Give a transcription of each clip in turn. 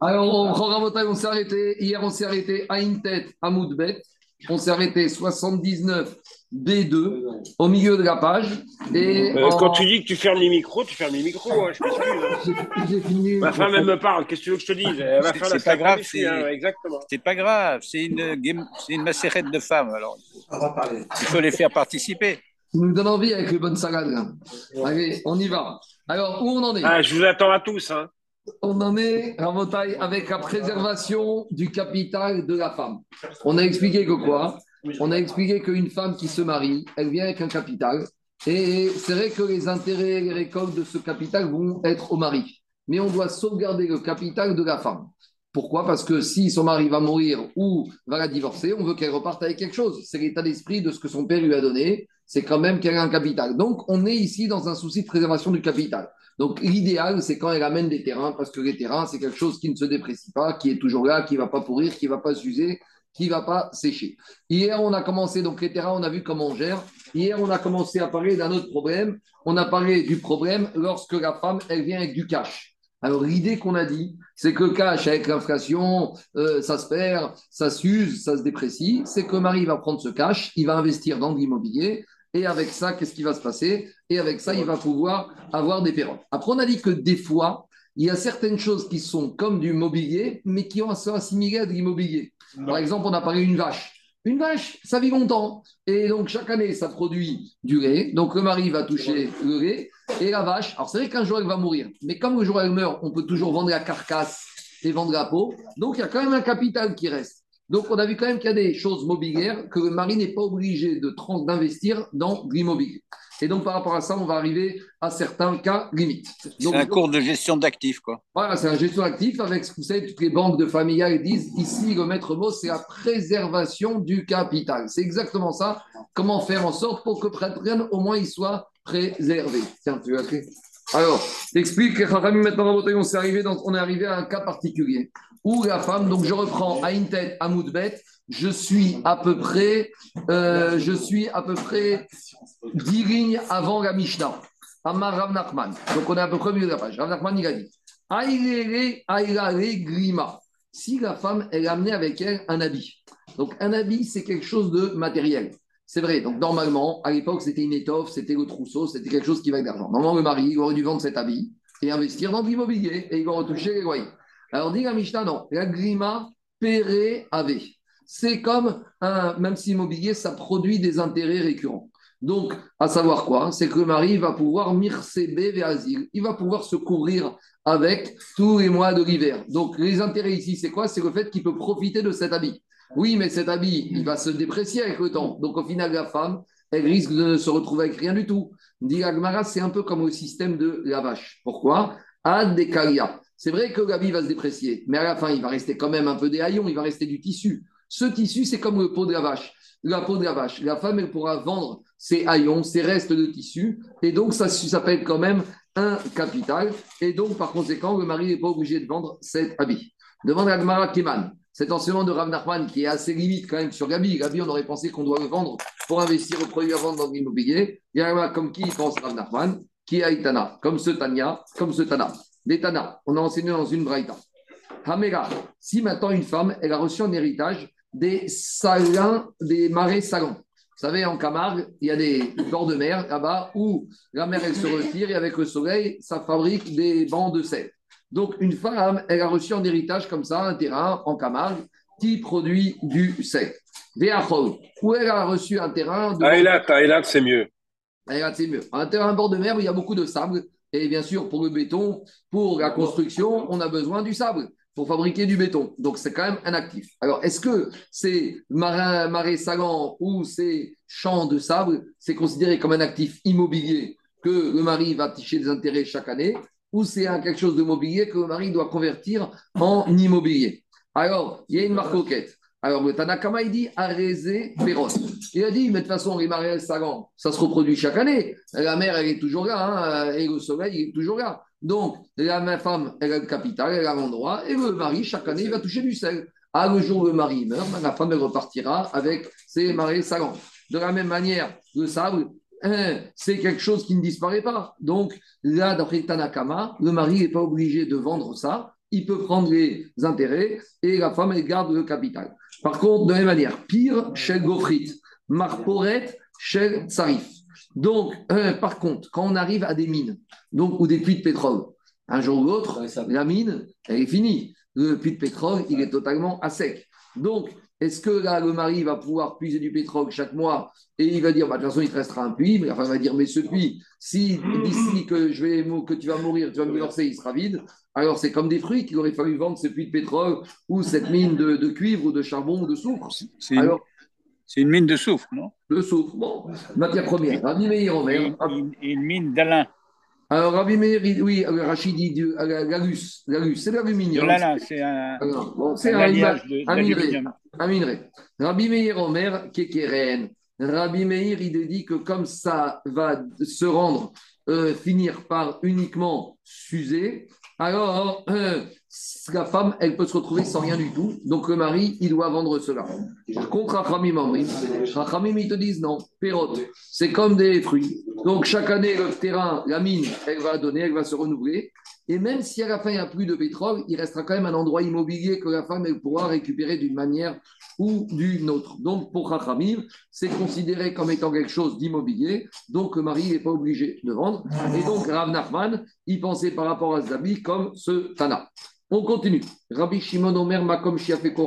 Alors, on, on s'est arrêté, hier on s'est arrêté à une tête à Moudbet, on s'est arrêté 79 B2 au milieu de la page. Et euh, Quand tu dis que tu fermes les micros, tu fermes les micros, hein, je m'excuse. Ma femme, elle me parle, qu'est-ce que tu veux que je te dise? Elle va faire la pas grave, c'est hein, exactement. C'est pas grave, c'est une, game... une macérette de femmes, alors il faut les faire participer. Ça nous donne envie avec les bonnes salades. Allez, on y va. Alors, où on en est ah, Je vous attends à tous. Hein. On en est, Ramotaille, avec la préservation du capital de la femme. On a expliqué que quoi? On a expliqué qu'une femme qui se marie, elle vient avec un capital. Et c'est vrai que les intérêts et les récoltes de ce capital vont être au mari. Mais on doit sauvegarder le capital de la femme. Pourquoi? Parce que si son mari va mourir ou va la divorcer, on veut qu'elle reparte avec quelque chose. C'est l'état d'esprit de ce que son père lui a donné. C'est quand même qu'elle a un capital. Donc, on est ici dans un souci de préservation du capital. Donc l'idéal, c'est quand elle amène des terrains, parce que les terrains, c'est quelque chose qui ne se déprécie pas, qui est toujours là, qui ne va pas pourrir, qui ne va pas s'user, qui ne va pas sécher. Hier, on a commencé, donc les terrains, on a vu comment on gère. Hier, on a commencé à parler d'un autre problème. On a parlé du problème lorsque la femme, elle vient avec du cash. Alors l'idée qu'on a dit, c'est que cash, avec l'inflation, euh, ça se perd, ça s'use, ça se déprécie. C'est que Marie va prendre ce cash, il va investir dans l'immobilier et avec ça, qu'est-ce qui va se passer? Et avec ça, il va pouvoir avoir des perrottes. Après, on a dit que des fois, il y a certaines choses qui sont comme du mobilier, mais qui ont assimilé à de l'immobilier. Par exemple, on a parlé d'une vache. Une vache, ça vit longtemps. Et donc, chaque année, ça produit du lait. Donc, le mari va toucher le lait. Et la vache, alors c'est vrai qu'un jour, elle va mourir. Mais comme le jour, elle meurt, on peut toujours vendre la carcasse et vendre la peau. Donc, il y a quand même un capital qui reste. Donc, on a vu quand même qu'il y a des choses mobilières que le mari n'est pas obligé d'investir dans l'immobilier. Et donc, par rapport à ça, on va arriver à certains cas limites. C'est un cours de gestion d'actifs, quoi. Voilà, c'est un gestion d'actifs avec, vous savez, toutes les banques de familiales disent ici, le maître mot, c'est la préservation du capital. C'est exactement ça. Comment faire en sorte pour que rien, au moins, il soit préservé. Tiens, tu as alors, t'expliques, maintenant, on, est arrivé on est arrivé à un cas particulier où la femme, donc je reprends à tête, à Moudbet, je suis à peu près, euh, je suis à peu près 10 lignes avant la Mishnah. Amar Rav Nachman. Donc on est à peu près au milieu de la page. Rav Nachman, il a dit grima. Si la femme, elle a avec elle un habit. Donc un habit, c'est quelque chose de matériel. C'est vrai. Donc, normalement, à l'époque, c'était une étoffe, c'était le trousseau, c'était quelque chose qui valait de l'argent. Normalement, le mari, il aurait dû vendre cet habit et investir dans l'immobilier et il aurait touché les loyers. Alors, dit la Mishnah, non. La grima péré avait. C'est comme un, même si l'immobilier, ça produit des intérêts récurrents. Donc, à savoir quoi? C'est que le mari va pouvoir mirsebe asile. Il va pouvoir se couvrir avec tous les mois de l'hiver. Donc, les intérêts ici, c'est quoi? C'est le fait qu'il peut profiter de cet habit. Oui, mais cet habit, il va se déprécier avec le temps. Donc, au final, la femme, elle risque de se retrouver avec rien du tout. Dit c'est un peu comme le système de la vache. Pourquoi? Ad C'est vrai que l'habit va se déprécier, mais à la fin, il va rester quand même un peu des haillons, il va rester du tissu. Ce tissu, c'est comme le pot de la vache. La peau de la vache. La femme, elle pourra vendre ses haillons, ses restes de tissu, et donc ça s'appelle quand même un capital. Et donc, par conséquent, le mari n'est pas obligé de vendre cet habit. Demande à Agmara Keman cet enseignement de Rav Nachman qui est assez limite quand même sur Gabi. Gabi, on aurait pensé qu'on doit le vendre pour investir au produit à vendre dans l'immobilier. Il y a comme qui pense Rav Nachman, qui a Itana, comme ce Tania, comme ce Tana. Des Tana, on a enseigné dans une braïta. Hamera, si maintenant une femme, elle a reçu en héritage des salins, des marais salants. Vous savez, en Camargue, il y a des bords de mer là-bas où la mer, elle se retire et avec le soleil, ça fabrique des bancs de sel. Donc, une femme, elle a reçu en héritage comme ça un terrain en Camargue qui produit du sel. Ou elle a reçu un terrain. De... Aïlat, c'est mieux. c'est mieux. Un terrain bord de mer où il y a beaucoup de sable. Et bien sûr, pour le béton, pour la construction, on a besoin du sable pour fabriquer du béton. Donc, c'est quand même un actif. Alors, est-ce que c'est marin, marais salant ou c'est champ de sable, c'est considéré comme un actif immobilier que le mari va ticher des intérêts chaque année ou c'est quelque chose de mobilier que le mari doit convertir en immobilier? Alors, il y a une marque quête. Alors, le Tanakama, il dit arrêter féroce. Il a dit, mais de toute façon, les mariages salants, ça se reproduit chaque année. La mère, elle est toujours là, hein, et le soleil, il est toujours là. Donc, la femme, elle a le capital, elle a l'endroit, et le mari, chaque année, il va toucher du sel. À le jour où le mari meurt, la femme, elle repartira avec ses mariés salants. De la même manière, le sable, hein, c'est quelque chose qui ne disparaît pas. Donc là, d'après Tanakama, le mari n'est pas obligé de vendre ça. Il peut prendre les intérêts et la femme, elle garde le capital. Par contre, de la même manière, pire, chez Gofrit, Marporet, chez Sarif. Donc, euh, par contre, quand on arrive à des mines donc, ou des puits de pétrole, un jour ou l'autre, la mine, elle est finie. Le puits de pétrole, il est totalement à sec. Donc, est-ce que là, le mari va pouvoir puiser du pétrole chaque mois et il va dire, bah, de toute façon, il te restera un puits, mais la femme va dire, mais ce puits, si d'ici que, je vais, que tu vas mourir, tu vas me divorcer, il sera vide, alors c'est comme des fruits qu'il aurait fallu vendre ce puits de pétrole ou cette mine de, cuivre ou de charbon ou de soufre. C'est une, une, mine de soufre, non? De soufre, bon, matière première. Une, une mine d'Alain. Alors, Rabbi Meir, oui, Rachid dit Galus, c'est l'aluminium. L'Alain, c'est un, bon, c'est un, un, un, minerai. Un minerai. Rabbi Meir Omer, Kekeren. Rabbi Meir, il dit que comme ça va se rendre, euh, finir par uniquement s'user, alors euh, la femme, elle peut se retrouver sans rien du tout. Donc le mari, il doit vendre cela. Par contre, Rachamim ils te disent non, pérote, c'est comme des fruits. Donc chaque année, le terrain, la mine, elle va donner, elle va se renouveler. Et même si à la fin, il n'y a plus de pétrole, il restera quand même un endroit immobilier que la femme elle pourra récupérer d'une manière ou d'une autre. Donc, pour Rachamim, c'est considéré comme étant quelque chose d'immobilier. Donc, le mari n'est pas obligé de vendre. Et donc, Rav Nachman, il pensait par rapport à Zabi comme ce Tana. On continue. Rabbi Shimon Omer Makom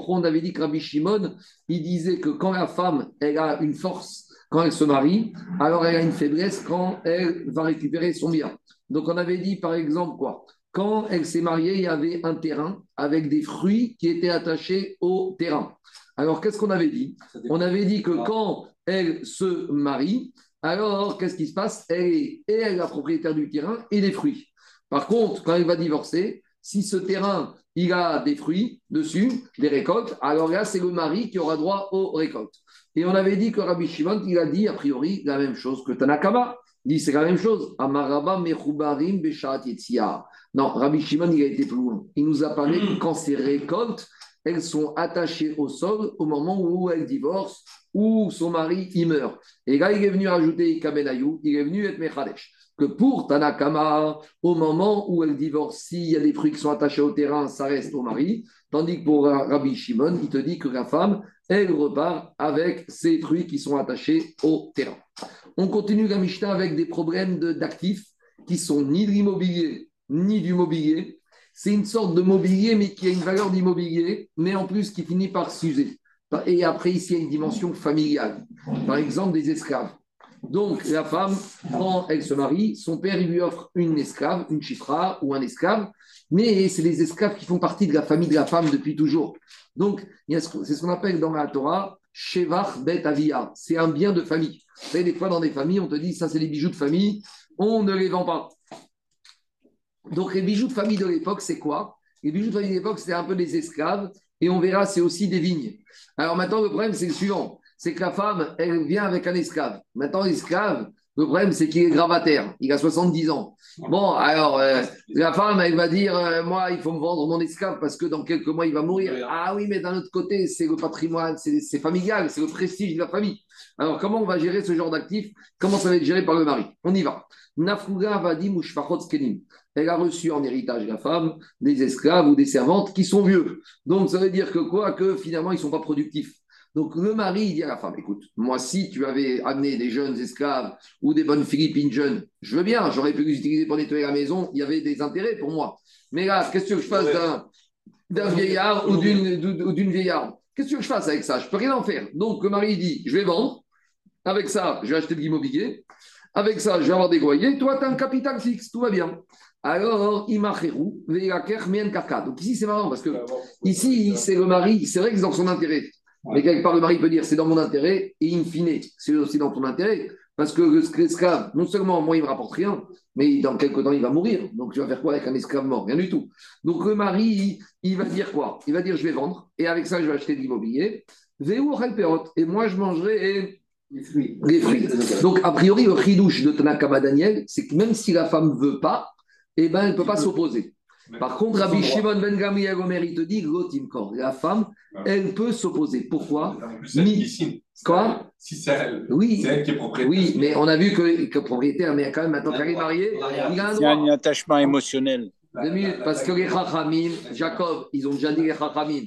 on avait dit que Rabbi Shimon, il disait que quand la femme, elle a une force, quand elle se marie, alors elle a une faiblesse quand elle va récupérer son bien. Donc on avait dit par exemple quoi? Quand elle s'est mariée, il y avait un terrain avec des fruits qui étaient attachés au terrain. Alors qu'est-ce qu'on avait dit On avait dit que quand elle se marie, alors qu'est-ce qui se passe Elle est, et elle est la propriétaire du terrain et des fruits. Par contre, quand elle va divorcer, si ce terrain il a des fruits dessus, des récoltes, alors là, c'est le mari qui aura droit aux récoltes. Et on avait dit que Rabbi Shimon, il a dit a priori la même chose que Tanakama dit c'est la même chose. Amaraba mechubarim Non, Rabbi Shimon, il a été plus loin. Il nous a parlé que quand ces récoltes, elles sont attachées au sol au moment où elles divorcent ou son mari y meurt. Et là, il est venu rajouter Kabenayou, il est venu être Mechadesh. Que pour Tanakama, au moment où elle divorce, s'il y a des fruits qui sont attachés au terrain, ça reste au mari. Tandis que pour Rabbi Shimon, il te dit que la femme, elle repart avec ses fruits qui sont attachés au terrain. On continue la Mishnah avec des problèmes d'actifs qui sont ni de l'immobilier ni du mobilier. C'est une sorte de mobilier, mais qui a une valeur d'immobilier, mais en plus qui finit par s'user. Et après, ici, il y a une dimension familiale. Par exemple, des esclaves. Donc, la femme, quand elle se marie, son père lui offre une esclave, une chifra ou un esclave, mais c'est les esclaves qui font partie de la famille de la femme depuis toujours. Donc, c'est ce qu'on appelle dans la Torah Shevach Bet Avia. C'est un bien de famille. Vous savez, des fois, dans des familles, on te dit ça, c'est les bijoux de famille, on ne les vend pas. Donc, les bijoux de famille de l'époque, c'est quoi? Les bijoux de famille de l'époque, c'était un peu des esclaves, et on verra, c'est aussi des vignes. Alors maintenant, le problème, c'est le suivant c'est que la femme, elle vient avec un esclave. Maintenant, l'esclave, le problème, c'est qu'il est gravataire. Il a 70 ans. Bon, alors, euh, la femme, elle va dire euh, Moi, il faut me vendre mon esclave parce que dans quelques mois, il va mourir. Ah oui, mais d'un autre côté, c'est le patrimoine, c'est familial, c'est le prestige de la famille. Alors, comment on va gérer ce genre d'actifs? Comment ça va être géré par le mari? On y va. Nafruga Skenim. Elle a reçu en héritage la femme des esclaves ou des servantes qui sont vieux. Donc, ça veut dire que quoi? Que finalement, ils ne sont pas productifs. Donc le mari dit à la femme, écoute, moi si tu avais amené des jeunes esclaves ou des bonnes Philippines jeunes, je veux bien, j'aurais pu les utiliser pour nettoyer la maison, il y avait des intérêts pour moi. Mais là, qu'est-ce que je fasse d'un vieillard ou d'une vieillarde? Qu'est-ce que je fasse avec ça? Je ne peux rien en faire. Donc le mari dit, je vais vendre, avec ça, je vais acheter de l'immobilier, avec ça, je vais avoir des loyers, toi, tu as un capital fixe, tout va bien. Alors, Mien Kaka. Donc ici, c'est marrant parce que ici, c'est le mari, c'est vrai que c'est dans son intérêt. Mais quelque part, le mari peut dire c'est dans mon intérêt, et in fine, c'est aussi dans ton intérêt. Parce que l'esclave, non seulement moi, il ne me rapporte rien, mais dans quelques temps, il va mourir. Donc, tu vas faire quoi avec un esclave mort? Rien du tout. Donc, le mari, il, va dire quoi? Il va dire je vais vendre, et avec ça, je vais acheter de l'immobilier. Et moi, je mangerai les fruits. Les fruits. Donc, a priori, le ridouche de Tanakama Daniel, c'est que même si la femme ne veut pas, eh ben, elle ne peut pas s'opposer. Par contre, Rabbi Shimon Ben Gamriel Omer, il te dit, la femme, elle peut s'opposer. Pourquoi Quoi Si c'est elle, oui. c'est elle qui est propriétaire. Oui, mais on a vu que, que propriétaire, mais quand même, maintenant qu'elle est mariée, il a un droit. Il y a un attachement émotionnel. Deux minutes, parce que les Chachamim, Jacob, ils ont déjà dit les Chachamim,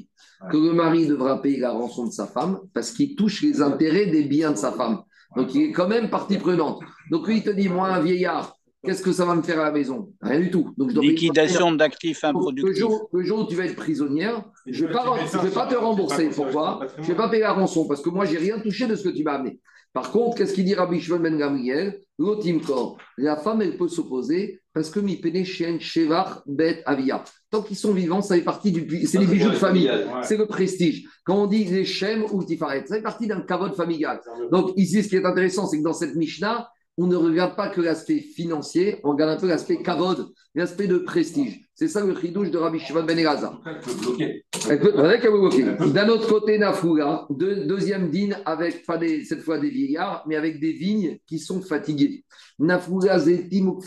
que le mari devra payer la rançon de sa femme parce qu'il touche les intérêts des biens de sa femme. Donc il est quand même partie prenante. Donc lui, il te dit, moi, un vieillard, qu'est-ce que ça va me faire à la maison? Rien du tout. Donc, Liquidation d'actifs improductifs. Le jour, le jour, où tu vas être prisonnière, je ne vais, pas, vais pas te rembourser. Pourquoi? Je ne vais pas payer la rançon parce que moi, je n'ai rien touché de ce que tu m'as amené. Par contre, qu'est-ce qu'il dit Rabbi Shimon Ben Gamriel L'otimkor, la femme, elle peut s'opposer parce que mi Shen Shevar Bet Avia. Tant qu'ils sont vivants, ça fait partie du. C'est les bijoux de famille, c'est le prestige. Quand on dit les Shem ou Tifaret, ça fait partie d'un kavod familial. Donc ici, ce qui est intéressant, c'est que dans cette Mishnah, on ne regarde pas que l'aspect financier, on regarde un peu l'aspect kavod, l'aspect de prestige. C'est ça le chidouche de Rabbi Shimon Ben Elazar. Elle peut bloquer. Elle peut, bloquer. D'un autre côté, Nafoula, deuxième dîne avec, pas cette fois des vieillards, mais avec des vignes qui sont fatiguées. Nafoula, Zetim,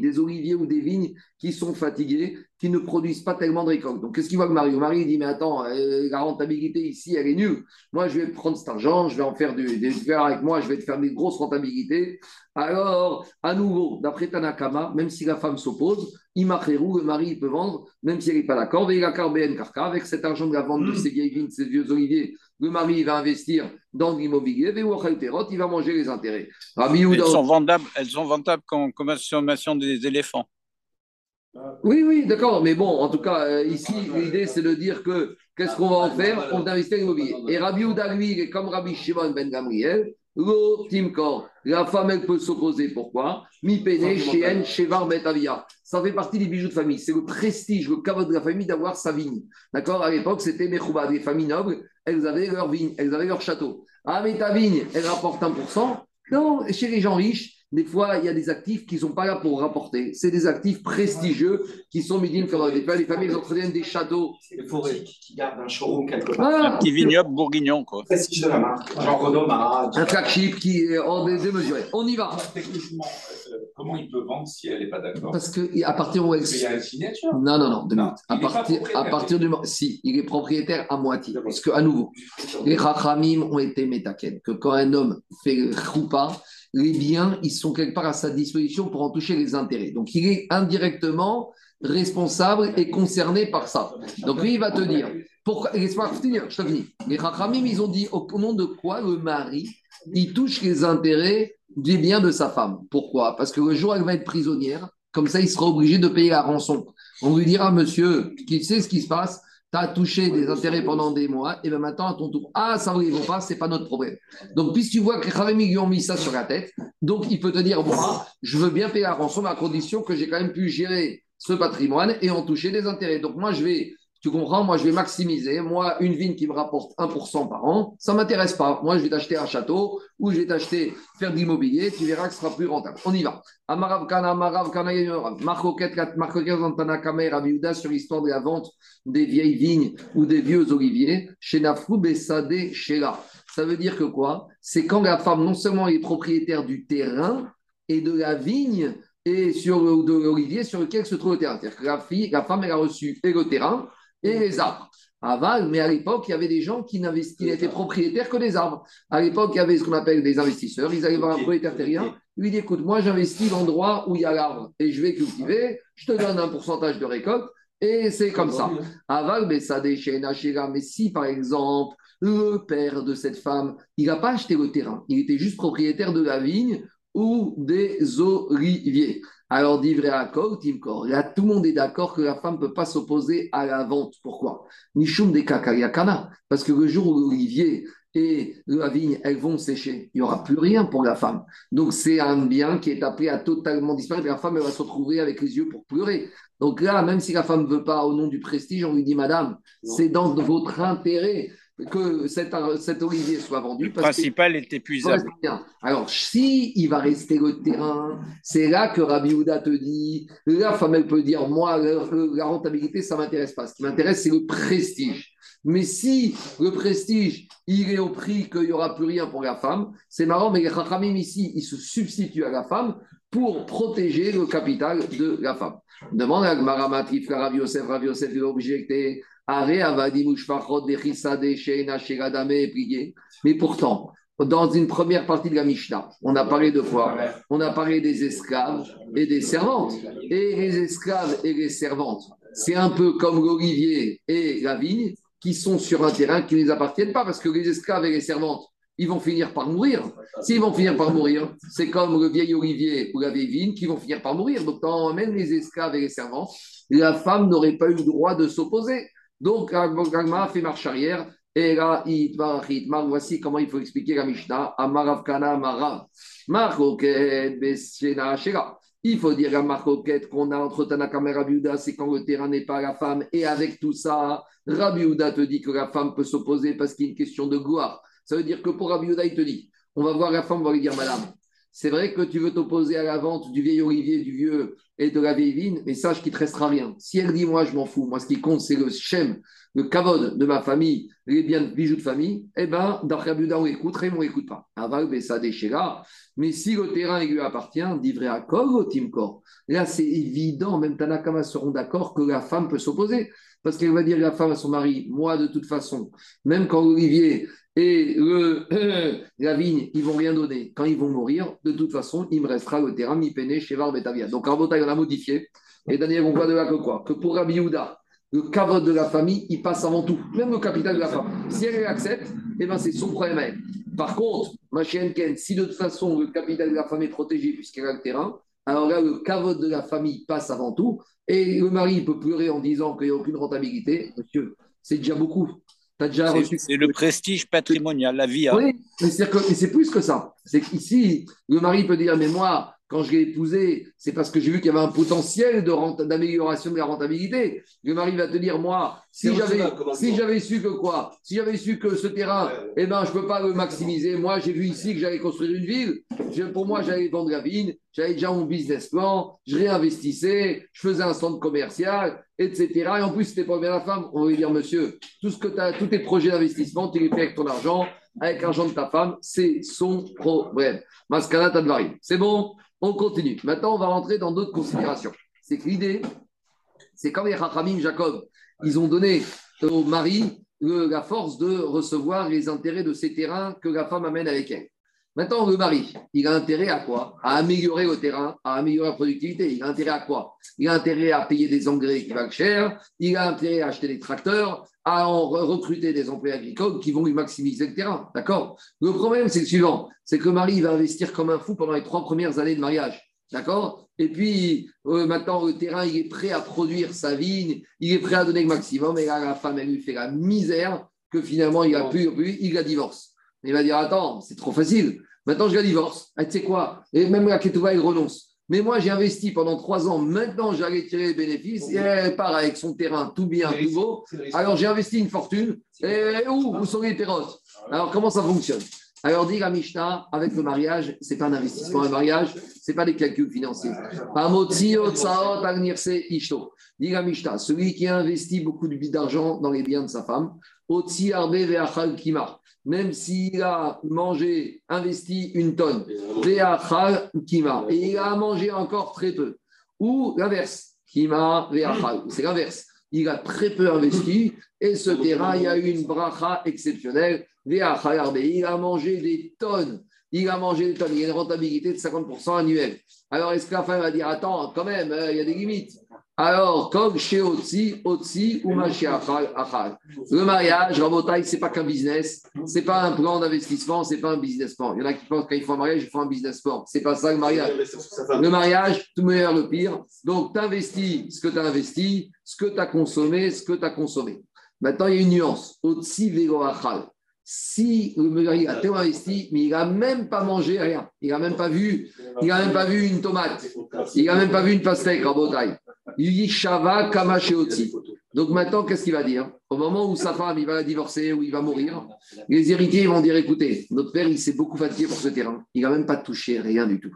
des oliviers ou des vignes qui sont fatiguées, qui ne produisent pas tellement de récoltes. Donc, qu'est-ce qu'il voit le mari Le mari dit Mais attends, euh, la rentabilité ici, elle est nulle. Moi, je vais prendre cet argent, je vais en faire des faire avec moi, je vais te faire des grosses rentabilités. Alors, à nouveau, d'après Tanakama, même si la femme s'oppose, Imacherou, le mari, il peut vendre, même s'il n'est pas d'accord. Avec cet argent de la vente de ces vieilles vignes, ces vieux oliviers, le mari va investir dans l'immobilier, il va manger les intérêts. Elles sont vendables, elles sont vendables comme consommation des éléphants. Oui, oui, d'accord, mais bon, en tout cas, euh, ici, l'idée, c'est de dire que qu'est-ce qu'on va en faire? On va investir dans l'immobilier. Et Rabbi Ouda, lui, comme Rabbi Shimon Ben Gamriel, la femme, elle peut s'opposer. Pourquoi? Mi pene, Shevar, Betavia. Ça fait partie des bijoux de famille. C'est le prestige, le caveau de la famille d'avoir sa vigne. D'accord? À l'époque, c'était Mechouba, des familles nobles. Elles avaient leur vigne, elles avaient leur château. Ah, mais ta vigne, elle rapporte 1%. Non, chez les gens riches, des fois, il y a des actifs qui ne sont pas là pour rapporter. C'est des actifs prestigieux qui sont comme les familles entretiennent des châteaux. C'est les forêts qui gardent un showroom quelque part. Un petit vignoble bourguignon, quoi. Prestige de la marque. Genre Renaud Un flagship qui est en démesuré. On y va. Techniquement, euh, comment il peut vendre si elle n'est pas d'accord? Parce qu'à partir où elle. Qu'il y a une signature. Non, non, non. non. À, partir, à partir du moment. Si, il est propriétaire à moitié. Parce qu'à nouveau, les rachamim ont été métaken. Que quand un homme fait roupa, les biens, ils sont quelque part à sa disposition pour en toucher les intérêts. Donc, il est indirectement responsable et concerné par ça. Donc, lui, il va te dire, pourquoi, laisse-moi finir, je te finis. Les Rachamim, ils ont dit, au nom de quoi le mari, il touche les intérêts des biens de sa femme? Pourquoi? Parce que le jour où elle va être prisonnière, comme ça, il sera obligé de payer la rançon. On lui dira, monsieur, qui sait ce qui se passe? Tu as touché des intérêts pendant des mois, et bien maintenant, à ton tour, ah, ça ne vont pas, ce n'est pas notre problème. Donc, puisque tu vois que les lui ont mis ça sur la tête, donc il peut te dire, moi, je veux bien payer la rançon, mais à condition que j'ai quand même pu gérer ce patrimoine et en toucher des intérêts. Donc, moi, je vais tu comprends? Moi, je vais maximiser. Moi, une vigne qui me rapporte 1% par an, ça ne m'intéresse pas. Moi, je vais t'acheter un château ou je vais t'acheter, faire de l'immobilier. Tu verras que ce sera plus rentable. On y va. Amarav Kana, Amarav Kana, Rabiuda sur l'histoire de la vente des vieilles vignes ou des vieux oliviers. Chez. Ça veut dire que quoi? C'est quand la femme, non seulement est propriétaire du terrain et de la vigne, et sur de l'olivier sur lequel se trouve le terrain. C'est-à-dire que la, fille, la femme, elle a reçu et le terrain et les arbres. Aval, mais à l'époque, il y avait des gens qui n'étaient propriétaires que des arbres. À l'époque, il y avait ce qu'on appelle des investisseurs. Ils allaient voir un propriétaire terrien. Il lui dit écoute, moi, j'investis l'endroit où il y a l'arbre et je vais cultiver. Je te donne un pourcentage de récolte. Et c'est comme ça. Aval, mais ça déchaîne, Mais si, par exemple, le père de cette femme, il n'a pas acheté le terrain, il était juste propriétaire de la vigne ou des oliviers. Alors, dit Timkor. Là, tout le monde est d'accord que la femme ne peut pas s'opposer à la vente. Pourquoi? Nishum de Kakayakana. Parce que le jour où l'olivier et la vigne, elles vont sécher, il n'y aura plus rien pour la femme. Donc, c'est un bien qui est appelé à totalement disparaître. La femme, elle va se retrouver avec les yeux pour pleurer. Donc là, même si la femme ne veut pas au nom du prestige, on lui dit, Madame, c'est dans votre intérêt que cet, cet olivier soit vendu. Le principal est épuisable. Alors, si il va rester le terrain, c'est là que Rabbi Houda te dit, la femme, elle peut dire, moi, la, rentabilité, ça ne m'intéresse pas. Ce qui m'intéresse, c'est le prestige. Mais si le prestige, il est au prix qu'il n'y aura plus rien pour la femme, c'est marrant, mais les Chachamim ici, ils se substituent à la femme pour protéger le capital de la femme. Demande à Gmaramatif, Rav Yosef, Rav Yosef il a objecté. Mais pourtant, dans une première partie de la Mishnah, on a parlé de quoi? On a parlé des esclaves et des servantes. Et les esclaves et les servantes, c'est un peu comme l'olivier et la vigne qui sont sur un terrain qui ne les appartiennent pas, parce que les esclaves et les servantes, ils vont finir par mourir. S'ils vont finir par mourir, c'est comme le vieil olivier ou la vieille vigne qui vont finir par mourir. Donc, quand même les esclaves et les servantes, la femme n'aurait pas eu le droit de s'opposer. Donc, Agma fait marche arrière. Et là, voici comment il faut expliquer la Mishnah. Amaravkana Marav. Il faut dire à Marcoquette qu'on a entre Tanakam et Rabiuda, c'est quand le terrain n'est pas la femme. Et avec tout ça, Rabiuda te dit que la femme peut s'opposer parce qu'il y a une question de gloire. Ça veut dire que pour Rabiuda, il te dit on va voir la femme, on va lui dire Madame, c'est vrai que tu veux t'opposer à la vente du vieil olivier, du vieux et de la vieille vigne, mais sache qu'il ne te restera rien. Si elle dit Moi, je m'en fous, moi, ce qui compte, c'est le shem, le kavod de ma famille, les biens, bijoux de famille, eh bien, d'après on écoute, on n'écoute pas. Aval, ça déchira. Mais si le terrain lui appartient, vrai à au Timkor. Là, c'est évident, même Tanakama seront d'accord que la femme peut s'opposer. Parce qu'elle va dire la femme à son mari, moi de toute façon, même quand Olivier et le, la vigne, ils vont rien donner. Quand ils vont mourir, de toute façon, il me restera le terrain mi chez Chevar, Betavia. Donc en Bota, on a modifié. Et Daniel, on voit de là que quoi? Que pour Rabbi Yehuda, le caveau de la famille, il passe avant tout, même le capital de la femme. Si elle accepte, eh ben, c'est son problème à elle. Par contre, ma chienne Ken, si de toute façon le capital de la famille est protégé puisqu'elle a le terrain, alors là, le caveau de la famille passe avant tout. Et le mari peut pleurer en disant qu'il n'y a aucune rentabilité. Monsieur, c'est déjà beaucoup. C'est le prestige patrimonial, la vie. Hein. Oui, mais c'est plus que ça. C'est qu'ici, le mari peut dire Mais moi, quand je l'ai épousé, c'est parce que j'ai vu qu'il y avait un potentiel d'amélioration de, la rentabilité. Le mari va te dire, moi, si j'avais si j'avais su que quoi Si j'avais su que ce terrain, eh ben, je ne peux pas le maximiser. Moi, j'ai vu ici que j'allais construire une ville. pour moi, j'allais vendre la vigne. J'avais déjà mon business plan. Je réinvestissais. Je faisais un centre commercial, etc. Et en plus, c'était pas bien la femme. On va lui dire, monsieur, tout ce que as, tous tes projets d'investissement, tu les fais avec ton argent, avec l'argent de ta femme. C'est son problème. Mascana Tadvari. C'est bon? On continue. Maintenant, on va rentrer dans d'autres considérations. C'est que l'idée, c'est quand les Rachamim, Jacob, ils ont donné au mari la force de recevoir les intérêts de ces terrains que la femme amène avec elle. Maintenant, le mari, il a intérêt à quoi? À améliorer le terrain, à améliorer la productivité. Il a intérêt à quoi? Il a intérêt à payer des engrais qui valent cher, il a intérêt à acheter des tracteurs, à en recruter des employés agricoles qui vont lui maximiser le terrain. D'accord? Le problème, c'est le suivant c'est que le mari va investir comme un fou pendant les trois premières années de mariage. D'accord? Et puis, euh, maintenant, le terrain, il est prêt à produire sa vigne, il est prêt à donner le maximum, et là, la femme, elle lui fait la misère que finalement, il a pu, il la divorce. Il va dire Attends, c'est trop facile. Maintenant, je la divorce. Ah, tu sais quoi? Et même la Ketouba, il renonce. Mais moi, j'ai investi pendant trois ans. Maintenant, j'allais tirer les bénéfices. Et elle part avec son terrain tout bien, tout beau. Alors, j'ai investi une fortune. Et où, où sont les terrasses Alors, comment ça fonctionne? Alors, dit la Mishnah, avec le mariage, ce n'est pas un investissement. Un mariage, ce n'est pas des calculs financiers. Dit la Mishnah, celui qui a investi beaucoup d'argent dans les biens de sa femme, même s'il a mangé, investi une tonne, et il a mangé encore très peu. Ou l'inverse, c'est l'inverse. Il a très peu investi et ce terrain, il y a eu une bracha exceptionnelle. Il a mangé des tonnes. Il a mangé des tonnes. Il y a une rentabilité de 50% annuelle. Alors, est-ce que la femme va dire Attends, quand même, euh, il y a des limites alors, comme chez Otsi, Otsi ou Achal. Le mariage, Rabotai, ce n'est pas qu'un business, ce n'est pas un plan d'investissement, ce n'est pas un business plan. Il y en a qui pensent qu'ils font un mariage, ils font un business plan. Ce n'est pas ça le mariage. Le mariage, tout meilleur, le pire. Donc, tu investis ce que tu as investi, ce que tu as consommé, ce que tu as consommé. Maintenant, il y a une nuance. Otsi, Vego, Achal. Si le mari a tout investi, mais il n'a même pas mangé rien, il n'a même pas vu, il n'a même pas vu une tomate, il n'a même pas vu une pastèque en. Il dit. Donc maintenant, qu'est-ce qu'il va dire? Au moment où sa femme il va la divorcer ou il va mourir, les héritiers vont dire écoutez, notre père il s'est beaucoup fatigué pour ce terrain, il n'a même pas touché rien du tout.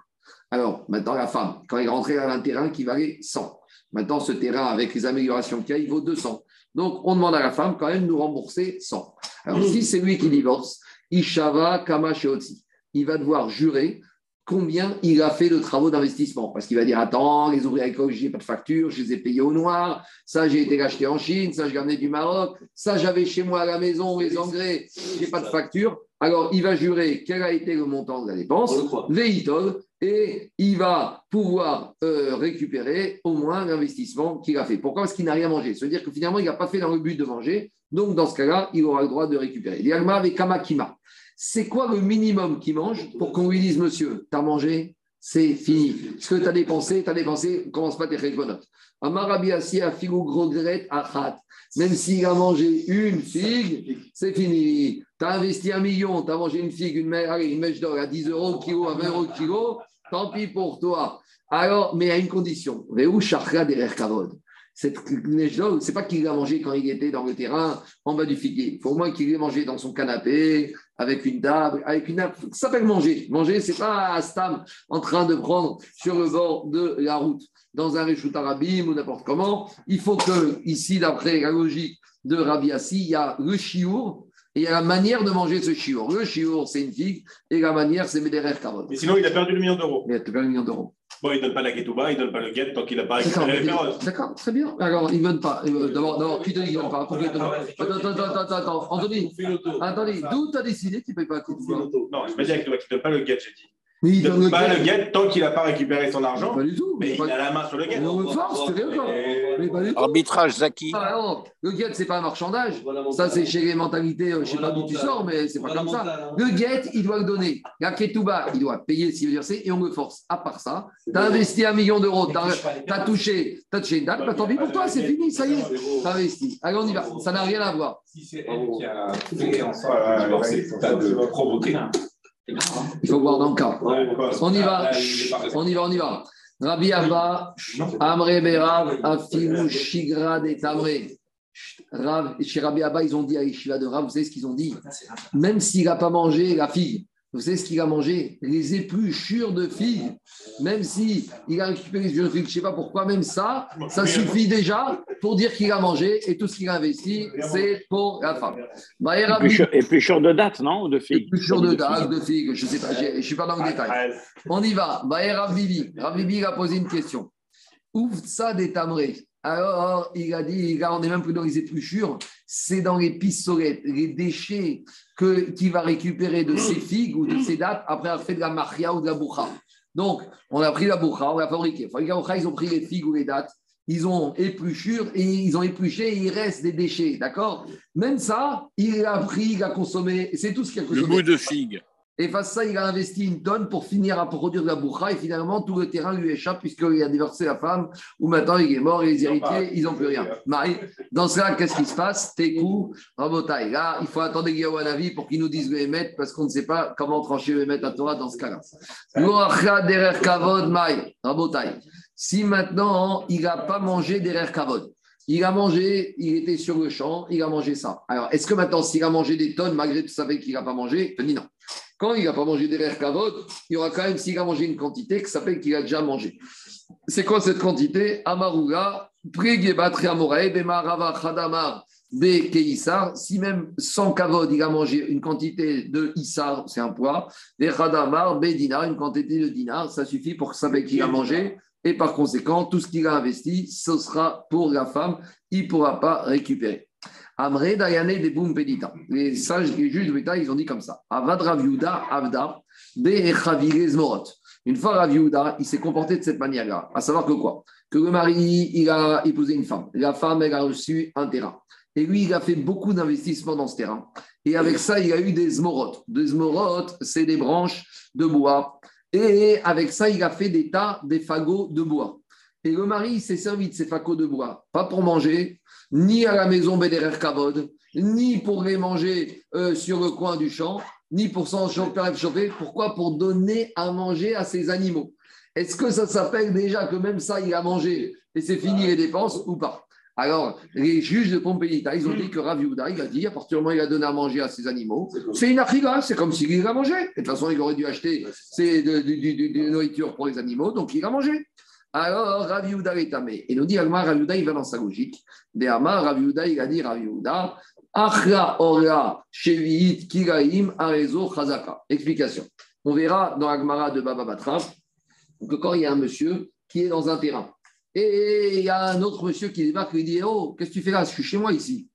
Alors maintenant, la femme, quand il rentré à un terrain qui valait 100, maintenant ce terrain avec les améliorations qu'il y a, il vaut 200. Donc on demande à la femme quand même de nous rembourser 100. Alors si c'est lui qui divorce, Ishava Kamasheoti, il va devoir jurer combien il a fait de travaux d'investissement. Parce qu'il va dire Attends, les ouvriers écologiques, je n'ai pas de facture, je les ai payés au noir, ça j'ai été acheté en Chine, ça j'ai ramené du Maroc, ça j'avais chez moi à la maison les engrais, je n'ai pas de facture. Alors il va jurer quel a été le montant de la dépense, véhitol, et il va pouvoir euh, récupérer au moins l'investissement qu'il a fait. Pourquoi? Parce qu'il n'a rien mangé. Ça veut dire que finalement, il n'a pas fait dans le but de manger. Donc, dans ce cas-là, il aura le droit de récupérer. Diagma avec Kamakima. C'est quoi le minimum qu'il mange pour qu'on lui dise, monsieur, tu as mangé c'est fini. Ce que tu as dépensé, tu as dépensé, commence pas tes réconotes. Amarabiasi a figu grogret achat. Même s'il a mangé une figue, c'est fini. Tu as investi un million, tu as mangé une figue, une, allez, une mèche d'or à 10 euros le kilo, à 20 euros le kilo, tant pis pour toi. Alors, mais à une condition. Veu shachra derrière kavod cette c'est pas qu'il l'a mangé quand il était dans le terrain en bas du figuier. Il faut au moins qu'il l'ait mangé dans son canapé, avec une table, avec une Ça s'appelle manger. Manger, c'est pas Stam en train de prendre sur le bord de la route, dans un réchout arabim ou n'importe comment. Il faut que, ici, d'après la logique de Rabbi Assi, il y a le chiour et il y a la manière de manger ce chiour. Le chiour, c'est une figue, et la manière, c'est Mederer Karot. Mais sinon, il a perdu le million d'euros. Il a perdu le million d'euros. Bon, il ne donne pas la ketouba, il ne donne pas le guet tant qu'il n'a pas récupéré les D'accord, très bien. Alors, il ne donne pas. D'abord, qui te dit qu'il ne donne pas complètement Attends, attends, attends, attends. Anthony, Anthony d'où tu as décidé qu'il ne paye pas la ketouba Non, je me dis qu'il ne donne pas le guet, j'ai dit. Il donne pas le guet tant qu'il n'a pas récupéré son argent. Pas du tout. Mais, il a la main sur le guet. On le force, c'est bien. Mais pas du tout. Arbitrage, Zaki. Ah, non. Le guet, ce n'est pas un marchandage. Ça, c'est chez les mentalités, je ne sais pas d'où tu sors, mais ce n'est pas comme ça. Le guet, il doit le donner. La ketouba, il doit payer s'il veut verser et on le force. À part ça, tu as investi un million d'euros, tu as, touché, as touché une date, bah, tant pis pour toi, c'est fini, ça y est, tu as investi. Allez, on y va. Ça n'a rien à voir. Si c'est elle qui a fait en sorte de divorcer, tu as de provoquer. Il faut voir dans le cas. On y va. On y va, on y va. Rabbi Abba, Amre Berav, Afimu Shigra de Tamre. Chez Rabbi Abba, ils ont dit à Yeshiva de Rav, vous savez ce qu'ils ont dit? Même s'il n'a pas mangé la fille, vous savez ce qu'il a mangé? Les épluchures de figues. Même si il a récupéré les épluchures de figues, je ne sais pas pourquoi, même ça, ça suffit déjà pour dire qu'il a mangé et tout ce qu'il a investi, c'est pour la femme. Épluchures de date, non De figues. Épluchures de date, de figues, je ne sais pas, je ne suis pas dans le détail. On y va. Rav Bibi. Rav Bibi a posé une question. Ouvre ça des tamrés. Alors, il a dit, on n'est même plus dans les épluchures, c'est dans les pistolets, les déchets qu'il va récupérer de ses figues ou de ses dates après avoir fait de la maria ou de la boucha. Donc, on a pris la boucha, on l'a fabriqué. Ils ont pris les figues ou les dates, ils ont épluchure et ils ont épluché et il reste des déchets, d'accord? Même ça, il a pris, il a consommé, c'est tout ce qu'il a consommé. Le bout de figue. Et face à ça, il a investi une tonne pour finir à produire de la boucha et finalement tout le terrain lui échappe puisqu'il a divorcé la femme ou maintenant il est mort et les héritiers, ils n'ont plus rien. Marie, dans ce cas, qu'est-ce qui se passe? Tekou, Rabotai. Là, il faut attendre Guillaume pour qu'il nous dise le émettre parce qu'on ne sait pas comment trancher le émettre à Torah dans ce cas-là. Si maintenant il n'a pas mangé derrière Kavod, il a mangé, il était sur le champ, il a mangé ça. Alors, est-ce que maintenant, s'il a mangé des tonnes, malgré tout savait qu'il n'a pas mangé, il dit non. Quand il n'a pas mangé derrière kavod, il y aura quand même, s'il a mangé une quantité, qui s'appelle qu'il a déjà mangé. C'est quoi cette quantité? Amaruga, Khadamar, Be Keisar. Si même sans kavod, il a mangé une quantité de Issar, c'est un poids, Be Khadamar, Be Dinar, une quantité de Dinar, ça suffit pour savoir qu'il a mangé. Et par conséquent, tout ce qu'il a investi, ce sera pour la femme, il ne pourra pas récupérer. Amre Dayane de Boum. Les sages, les juges de l'État, ils ont dit comme ça. Avad Raviuda Avda Zmorot. Une fois Raviuda, il s'est comporté de cette manière-là. À savoir que quoi? Que le mari, il a épousé une femme. La femme, elle a reçu un terrain. Et lui, il a fait beaucoup d'investissements dans ce terrain. Et avec ça, il a eu des Zmorot. Des Zmorot, c'est des branches de bois. Et avec ça, il a fait des tas, des fagots de bois. Et le mari s'est servi de ces fagots de bois, pas pour manger, ni à la maison Bederer Kavod, ni pour les manger euh, sur le coin du champ, ni pour s'en chauffer. Pourquoi? Pour donner à manger à ses animaux. Est-ce que ça s'appelle déjà que même ça, il a mangé et c'est fini les dépenses ou pas? Alors, les juges de Pompéita, ils ont dit que Rav il a dit, à partir du moment où il a donné à manger à ses animaux, c'est une afriga, c'est comme s'il a mangé. de toute façon, il aurait dû acheter de, la nourriture pour les animaux, donc il a mangé. Alors, Rav est tamé. Et nous dit Agma, Rav il va dans sa logique. De Amar, Rav il a dit Rav Achra Ora Sheviit Arezo Chazaka. Explication. On verra dans la de Baba Batra que quand il y a un monsieur qui est dans un terrain, et il y a un autre monsieur qui débarque et lui dit Oh, qu'est-ce que tu fais là? Je suis chez moi ici.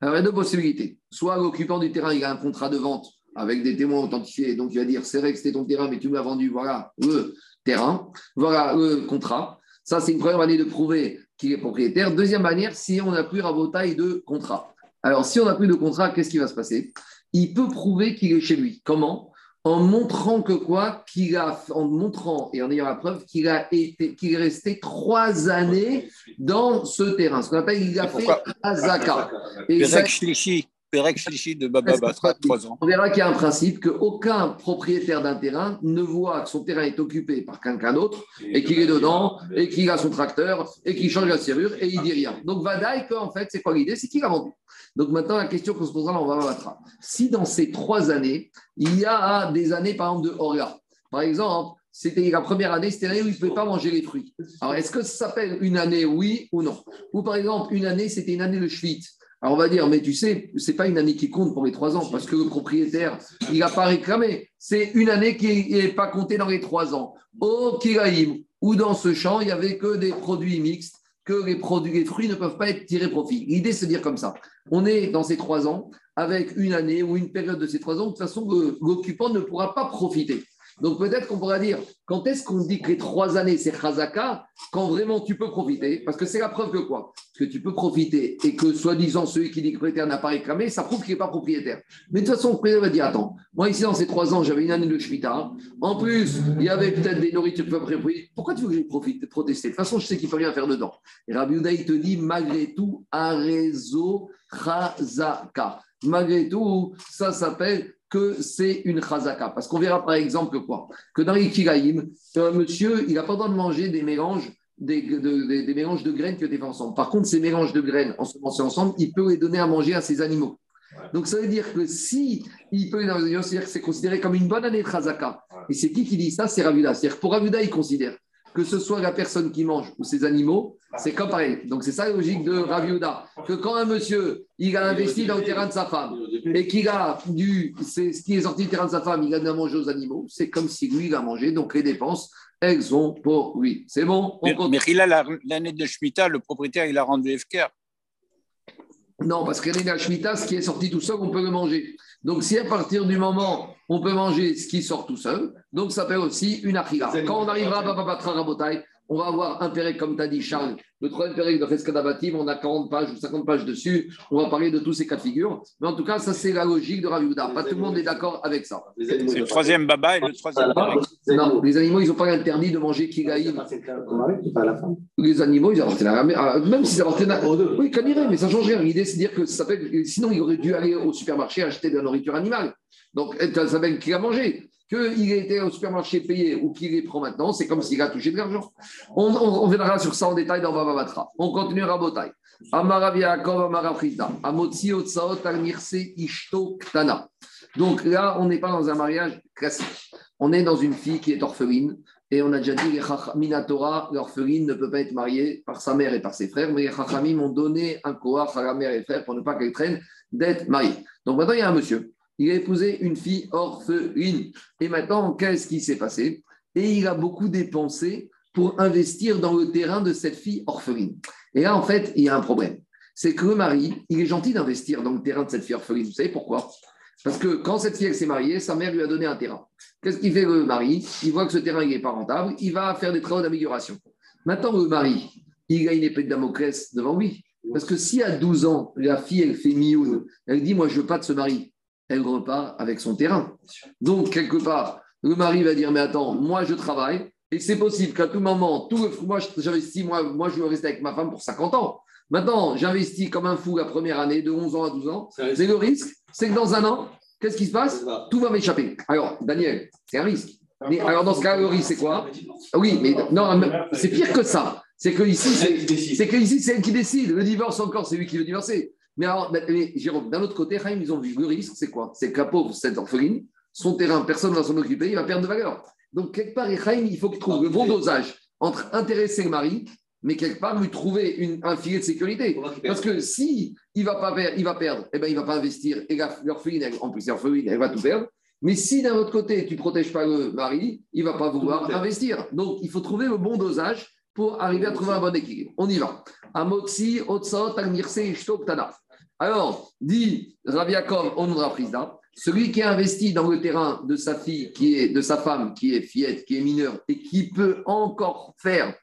Alors, il y a deux possibilités. Soit l'occupant du terrain, il a un contrat de vente avec des témoins authentifiés, donc il va dire C'est vrai que c'était ton terrain, mais tu me l'as vendu, voilà le terrain, voilà le contrat. Ça, c'est une première manière de prouver qu'il est propriétaire. Deuxième manière, si on n'a plus taille de contrat. Alors, si on n'a plus de contrat, qu'est-ce qui va se passer? Il peut prouver qu'il est chez lui. Comment? En montrant que quoi? Qu'il a en montrant et en ayant la preuve qu'il a été qu'il est resté trois années dans ce terrain ce qu'on appelle il a fait Azaka et de Baba ans. On verra qu'il y a un principe qu'aucun propriétaire d'un terrain ne voit que son terrain est occupé par quelqu'un d'autre et qu'il est dedans et qu'il a son tracteur et qu'il change la serrure et il dit rien. Donc Vadaï, en fait, c'est quoi l'idée? C'est qu'il a vendu. Donc maintenant, la question qu'on se posera, on va voir Si dans ces trois années, il y a des années, par exemple, de Orga, par exemple, c'était la première année, c'était l'année où il ne pouvait pas manger les fruits. Alors, est-ce que ça s'appelle une année, oui ou non? Ou par exemple, une année, c'était une année de Schwitt. Alors on va dire, mais tu sais, ce n'est pas une année qui compte pour les trois ans, parce que le propriétaire, il n'a pas réclamé. C'est une année qui n'est pas comptée dans les trois ans. Au Kiraïm, où dans ce champ, il n'y avait que des produits mixtes, que les, produits, les fruits ne peuvent pas être tirés profit. L'idée, c'est de dire comme ça. On est dans ces trois ans, avec une année ou une période de ces trois ans, de toute façon, l'occupant ne pourra pas profiter. Donc peut-être qu'on pourra dire, quand est-ce qu'on dit que les trois années, c'est Khazaka, quand vraiment tu peux profiter? Parce que c'est la preuve que quoi? Que tu peux profiter et que soi-disant celui qui dit que propriétaire n'a pas réclamé, ça prouve qu'il n'est pas propriétaire. Mais de toute façon, le propriétaire va dire, attends, moi ici dans ces trois ans, j'avais une année de Shemitah. En plus, il y avait peut-être des nourritures peu près. Pourquoi tu veux que je profite, protester? De toute façon, je sais qu'il ne faut rien faire dedans. Et Rabbi te dit, malgré tout, un réseau Khazaka. Malgré tout, ça s'appelle que c'est une chazaka. Parce qu'on verra par exemple que quoi Que dans les kigaïm, un monsieur, il n'a pas le droit de manger des mélanges des, des, mélanges de graines qui ont été faits ensemble. Par contre, ces mélanges de graines ensemencés ensemble, il peut les donner à manger à ses animaux. Donc ça veut dire que si il peut les donner c'est-à-dire que c'est considéré comme une bonne année de chazaka. Et c'est qui qui dit ça? C'est Ravuda. C'est-à-dire pour Ravuda, il considère que ce soit la personne qui mange ou ses animaux, c'est comme pareil. Donc c'est ça la logique de Raviuda. Que quand un monsieur, il a investi dans le terrain de sa femme et qu'il a dû, c'est ce qui est sorti du terrain de sa femme, il a donné à manger aux animaux, c'est comme si lui, il a mangé. Donc les dépenses, elles sont pour lui. C'est bon? Mais, mais il a l'année de Shemitah, le propriétaire, il a rendu FKR. Non, parce que l'année de Shemitah, ce qui est sorti tout seul, on peut le manger. Donc, si à partir du moment on peut manger ce qui sort tout seul, donc ça fait aussi une achila. Quand on arrivera à Babatra Rabotai, on va avoir un pérec, comme tu as dit, Charles. Le troisième pérec de Feskadabatim, on a 40 pages ou 50 pages dessus. On va parler de tous ces cas de figure. Mais en tout cas, ça, c'est la logique de Raviouda. Pas tout le monde est d'accord avec ça. C'est le troisième baba et le troisième pérec. Non, les animaux, ils n'ont pas interdit de manger kigaïm. Les animaux, ils appartiennent à la Même s'ils appartiennent à. Oui, irait, mais ça ne change rien. L'idée, c'est de dire que ça fait... sinon, il aurait dû aller au supermarché acheter de la nourriture animale. Donc, ça s'appelle qu'il a mangé qu'il été au supermarché payé ou qu'il les prend maintenant, c'est comme s'il a touché de l'argent. On, on, viendra sur ça en détail dans Baba Batra. On continue Rabotai. Donc là, on n'est pas dans un mariage classique. On est dans une fille qui est orpheline. Et on a déjà dit que Minatora, l'orpheline, ne peut pas être mariée par sa mère et par ses frères, mais les Chachamim ont donné un koach à la mère et frère pour ne pas qu'elle traîne d'être mariée. Donc maintenant, il y a un monsieur il a épousé une fille orpheline. Et maintenant, qu'est-ce qui s'est passé? Et il a beaucoup dépensé pour investir dans le terrain de cette fille orpheline. Et là, en fait, il y a un problème. C'est que le mari, il est gentil d'investir dans le terrain de cette fille orpheline. Vous savez pourquoi? Parce que quand cette fille s'est mariée, sa mère lui a donné un terrain. Qu'est-ce qu'il fait le mari? Il voit que ce terrain n'est pas rentable, il va faire des travaux d'amélioration. Maintenant, le mari, il a une épée de Damoclès devant lui. Parce que si à 12 ans, la fille, elle fait mioun, elle dit Moi, je veux pas de ce mari, elle repart avec son terrain. Donc, quelque part, le mari va dire, mais attends, moi je travaille, et c'est possible qu'à tout moment, tout moi j'investis, moi, moi je veux rester avec ma femme pour 50 ans. Maintenant, j'investis comme un fou la première année, de 11 ans à 12 ans. C'est le risque, c'est que dans un an, qu'est-ce qui se passe Tout va m'échapper. Alors, Daniel, c'est un risque. Mais alors dans ce cas, le risque, c'est quoi Oui, mais non, c'est pire que ça. C'est que ici, c'est que ici, c'est elle qui décide. Le divorce encore, c'est lui qui veut divorcer. Mais alors, Jérôme, d'un autre côté, Chaim, ils ont vu le risque, c'est quoi? C'est que la pauvre, cette orpheline, son terrain, personne ne va s'en occuper, il va perdre de valeur. Donc, quelque part, Chaim, il faut qu'il trouve le bon dosage entre intéresser le mari, mais quelque part lui trouver une, un filet de sécurité. Parce que si il va pas perdre, il va perdre, eh ben, il va pas investir. Et l'orpheline, en plus, l'orpheline, elle va tout perdre. Mais si d'un autre côté, tu ne protèges pas le mari, il ne va pas vouloir investir. Donc, il faut trouver le bon dosage pour arriver à trouver un bon équilibre. On y va. Amotsi, Otsot, Alors, dit Raviakov Onra Prisda, celui qui a investi dans le terrain de sa fille, qui est de sa femme, qui est fillette, qui est mineure, et qui peut encore faire,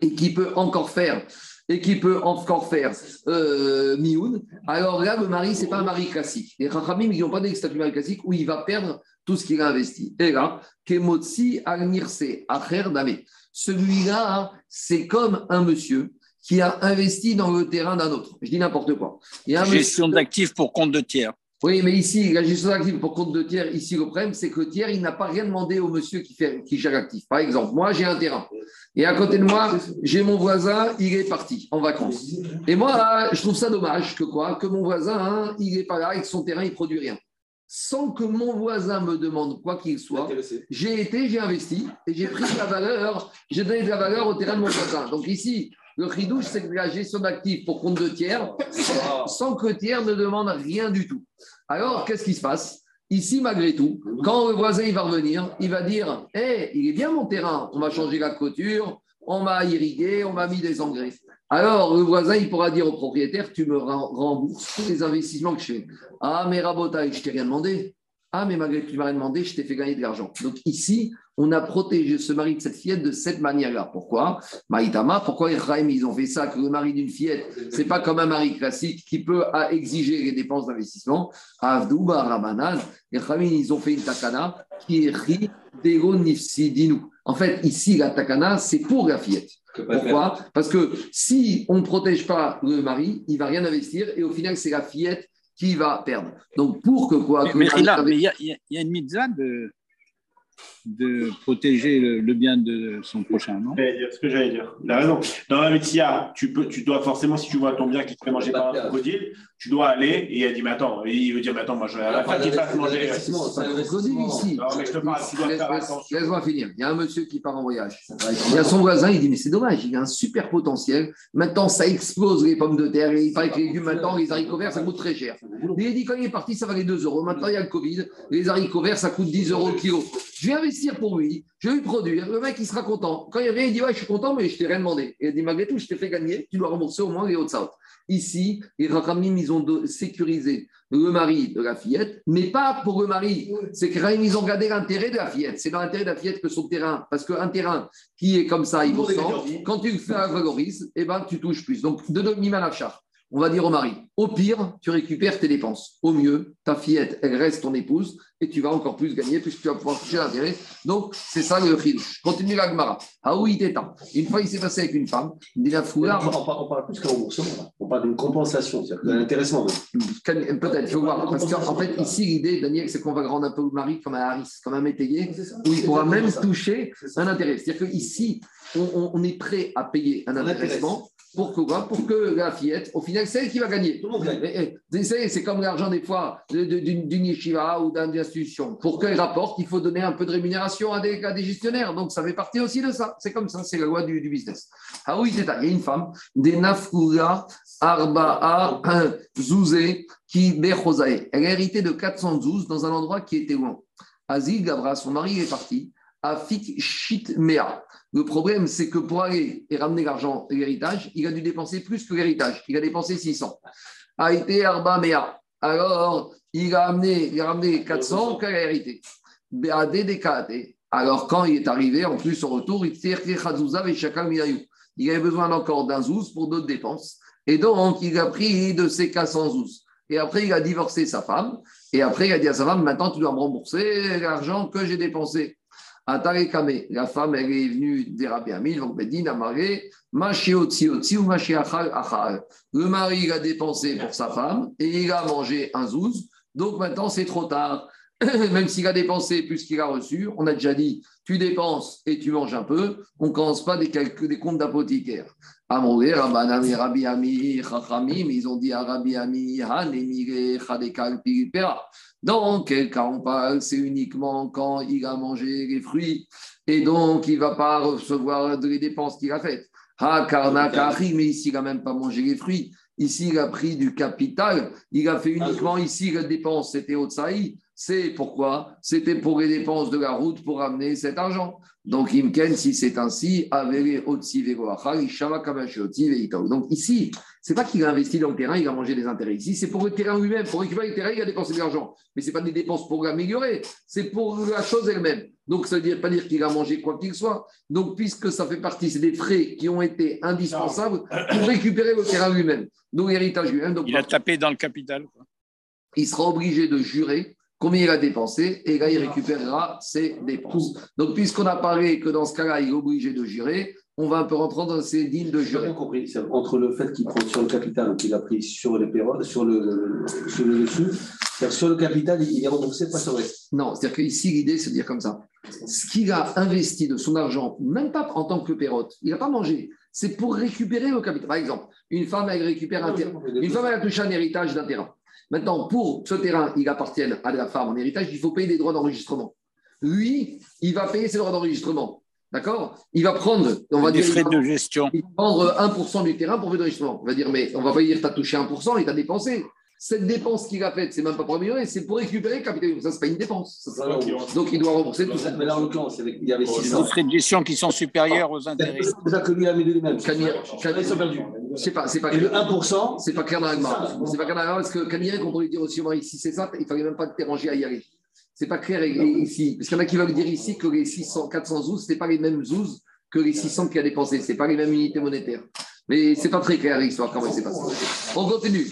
et qui peut encore faire, et qui peut encore faire euh, mioun, alors là, le mari, ce n'est pas un mari classique. Les Rachamim, ils n'ont pas dit statut mari classique où il va perdre tout ce qu'il a investi. Et là, Kemotsi Al-Mirse, Acher Dame. Celui-là, c'est comme un monsieur qui a investi dans le terrain d'un autre. Je dis n'importe quoi. Gestion d'actifs pour compte de tiers. Oui, mais ici, la gestion d'actifs pour compte de tiers, ici, le problème, c'est que le tiers, il n'a pas rien demandé au monsieur qui, fait, qui gère l'actif. Par exemple, moi, j'ai un terrain. Et à côté de moi, j'ai mon voisin, il est parti en vacances. Et moi, je trouve ça dommage que quoi? Que mon voisin, hein, il n'est pas là, avec son terrain, il ne produit rien. Sans que mon voisin me demande quoi qu'il soit, j'ai été, j'ai investi et j'ai pris de la valeur, j'ai donné de la valeur au terrain de mon voisin. Donc ici, le ridouche, c'est la gestion d'actifs pour compte de tiers, sans que tiers ne demande rien du tout. Alors, qu'est-ce qui se passe? Ici, malgré tout, quand le voisin il va revenir, il va dire Hé, il est bien mon terrain, on va changer la clôture, on m'a irrigué, on m'a mis des engrais. Alors, le voisin, il pourra dire au propriétaire Tu me rembourses tous les investissements que je fais. Ah, mais Rabotaï, je t'ai rien demandé. Ah, mais malgré que tu m'as rien demandé, je t'ai fait gagner de l'argent. Donc ici, on a protégé ce mari de cette fillette de cette manière-là. Pourquoi? Maïtama, pourquoi ils ont fait ça Que le mari d'une fillette, c'est pas comme un mari classique qui peut exiger les dépenses d'investissement. Avdouba, Rabanan, les ils ont fait une takana qui est ri dinu. En fait, ici, la takana, c'est pour la fillette. Pourquoi? Parce que si on ne protège pas le mari, il va rien investir et au final, c'est la fillette qui va perdre. Donc, pour que quoi Mais il y, y, a une mitzvah de de protéger le, bien de son prochain, non? C'est ce que j'allais dire. As raison. Dans la métier, tu, peux, tu dois forcément, si tu vois ton bien qui te fait manger par un crocodile, tu dois aller et elle dit Mais attends, il veut dire Mais attends, moi je vais à la fin qu'il fasse manger. C'est un crocodile ici. Non, mais je te parle, tu dois faire attention. Laisse-moi finir. Il y a un monsieur qui part en voyage. Il y a son voisin, il dit Mais c'est dommage, il a un super potentiel. Maintenant, ça explose les pommes de terre. Et il paraît que les légumes, maintenant, les haricots verts, ça coûte très cher. Mais il dit Quand il est parti, ça valait 2 euros. Maintenant, il y a le Covid. Les haricots verts, ça coûte 10 euros le kilo. Je vais investir pour lui, je vais lui produire. Le mec, il sera content. Quand il revient, il dit Ouais, je suis content, mais je t'ai rien demandé. Et il dit Malgré tout, je t'ai fait gagner, tu dois rembourser au moins les hauts de Ici, les Rachamim, ils ont sécurisé le mari de la fillette, mais pas pour le mari. C'est que ils ont gardé l'intérêt de la fillette. C'est dans l'intérêt de la fillette que son terrain, parce qu'un terrain qui est comme ça, il vous sent, quand tu le fais valoriser, eh ben, tu touches plus. Donc, de demi charte on va dire au mari, au pire, tu récupères tes dépenses. Au mieux, ta fillette, elle reste ton épouse et tu vas encore plus gagner puisque tu vas pouvoir toucher l'intérêt. Donc, c'est ça le chidouche. Continue la Gemara. Ah oui, temps. Une fois, il s'est passé avec une femme. On, on, parle plus qu'un remboursement. On parle d'une compensation, c'est-à-dire d'un intéressement. Peut-être, il faut voir. Parce qu'en fait, ici, l'idée, Daniel, c'est qu'on va rendre un peu le mari comme un Harris, comme un métayer, où il pourra même toucher un intérêt. C'est-à-dire qu'ici, on, on, est prêt à payer un intéressement pourquoi Pour que la fillette, au final, c'est elle qui va gagner. Monde gagne. C'est comme l'argent des fois d'une yeshiva ou d'une institution. Pour qu'elle rapporte, il faut donner un peu de rémunération à des, gestionnaires. Donc, ça fait partie aussi de ça. C'est comme ça, c'est la loi du, business. Ah oui, c'est Il y a une femme, des nafkura arba'a zouzé qui. Elle a hérité de 412 dans un endroit qui était loin. Azil Gabra, son mari est parti. Afik Shit Mea. Le problème, c'est que pour aller et ramener l'argent et l'héritage, il a dû dépenser plus que l'héritage. Il a dépensé 600. A été Arba Mea. Alors, il a, amené, il a ramené 400 qu'elle a hérité. Alors, quand il est arrivé, en plus, au retour, il il avait besoin encore d'un zouz pour d'autres dépenses. Et donc, il a pris de ses 400 zouz. Et après, il a divorcé sa femme. Et après, il a dit à sa femme, maintenant, tu dois me rembourser l'argent que j'ai dépensé. La femme, est venue déraper à mille, donc Bedin a marqué ou Le mari, il a dépensé pour sa femme et il a mangé un zouz. Donc maintenant, c'est trop tard. Même s'il a dépensé plus qu'il a reçu, on a déjà dit tu dépenses et tu manges un peu, on ne commence pas des, calculs, des comptes d'apothicaire. Rabbi Ami, ils ont dit à Rabbi Ami, dans quel cas on parle C'est uniquement quand il a mangé les fruits et donc il ne va pas recevoir les dépenses qu'il a faites. mais ici il n'a même pas mangé les fruits. Ici, il a pris du capital. Il a fait uniquement ici la dépense, c'était au C'est pourquoi C'était pour les dépenses de la route pour amener cet argent. Donc, Imken, si c'est ainsi, donc ici, c'est pas qu'il a investi dans le terrain, il a mangé des intérêts. Ici, c'est pour le terrain lui-même. Pour récupérer le terrain, il a dépensé de l'argent. Mais ce n'est pas des dépenses pour l'améliorer, c'est pour la chose elle-même. Donc, ça ne veut pas dire qu'il a mangé quoi qu'il soit. Donc, puisque ça fait partie, c'est des frais qui ont été indispensables pour récupérer le terrain lui-même. Donc, l'héritage lui-même. il a tapé dans le capital. Il sera obligé de jurer combien il a dépensé, et là, il récupérera ses dépenses. Donc, puisqu'on a parlé que dans ce cas-là, il est obligé de jurer, on va un peu rentrer dans ces dignes de jurer. J'ai compris. Entre le fait qu'il prend sur le capital qu'il a pris sur les périodes, sur le, sur le dessus, sur le capital, il est remboursé, pas sur le Non, c'est-à-dire qu'ici, l'idée, c'est de dire comme ça. Ce qu'il a investi de son argent, même pas en tant que pérote, il n'a pas mangé, c'est pour récupérer le capital. Par exemple, une femme, elle récupère un terrain. Une femme, elle a touché un héritage d'un terrain. Maintenant, pour ce terrain, il appartient à la femme en héritage, il faut payer des droits d'enregistrement. Lui, il va payer ses droits d'enregistrement. D'accord? Il va prendre, on va des dire, frais de gestion. Il va prendre 1% du terrain pour frais d'enregistrement. On va dire, mais on va pas dire tu as touché 1% et tu as dépensé. Cette dépense qu'il a faite, c'est même pas pour améliorer, c'est pour récupérer le capital. Ça, c'est pas une dépense. Donc, il doit rembourser tout ça. Mais là, en l'occurrence, il y avait 600. Des frais de gestion qui sont supérieurs aux intérêts. C'est ça que lui a mis de lui-même. C'est pas, c'est pas Et le 1%, c'est pas clair dans l'agma. C'est pas clair dans l'agma parce que Camille, qu'on pourrait dire aussi, si c'est ça, il fallait même pas te déranger à y aller. C'est pas clair ici. Parce qu'il y en a qui veulent dire ici que les 600, 400 zouz, c'est pas les mêmes zouz que les 600 qu'il a dépensé. C'est pas les mêmes unités monétaires. Mais c'est pas très clair l'histoire, comment c'est passé. On continue.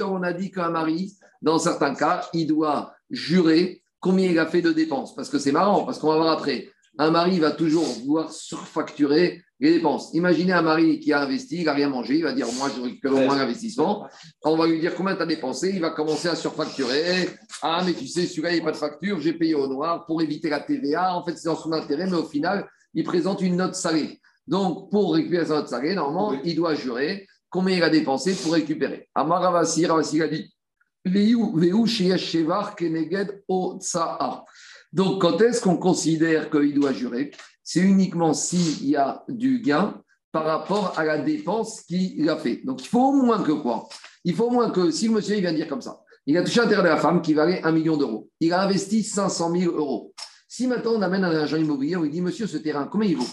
On a dit qu'un mari, dans certains cas, il doit jurer combien il a fait de dépenses. Parce que c'est marrant, parce qu'on va voir après. Un mari va toujours vouloir surfacturer les dépenses. Imaginez un mari qui a investi, il n'a rien mangé, il va dire Moi, je récupère au moins l'investissement. On va lui dire combien tu as dépensé, il va commencer à surfacturer. Ah, mais tu sais, celui-là, il n'y a pas de facture, j'ai payé au noir pour éviter la TVA. En fait, c'est en son intérêt, mais au final, il présente une note salée. Donc, pour récupérer sa note salée, normalement, il doit jurer combien il a dépensé pour récupérer. Amar Ravasi, Ravasi a dit donc, quand est-ce qu'on considère qu'il doit jurer? C'est uniquement s'il y a du gain par rapport à la dépense qu'il a fait. Donc, il faut au moins que quoi? Il faut au moins que, si le monsieur il vient dire comme ça, il a touché un terrain de la femme qui valait un million d'euros. Il a investi 500 000 euros. Si maintenant on amène un agent immobilier, on lui dit, monsieur, ce terrain, combien il vaut?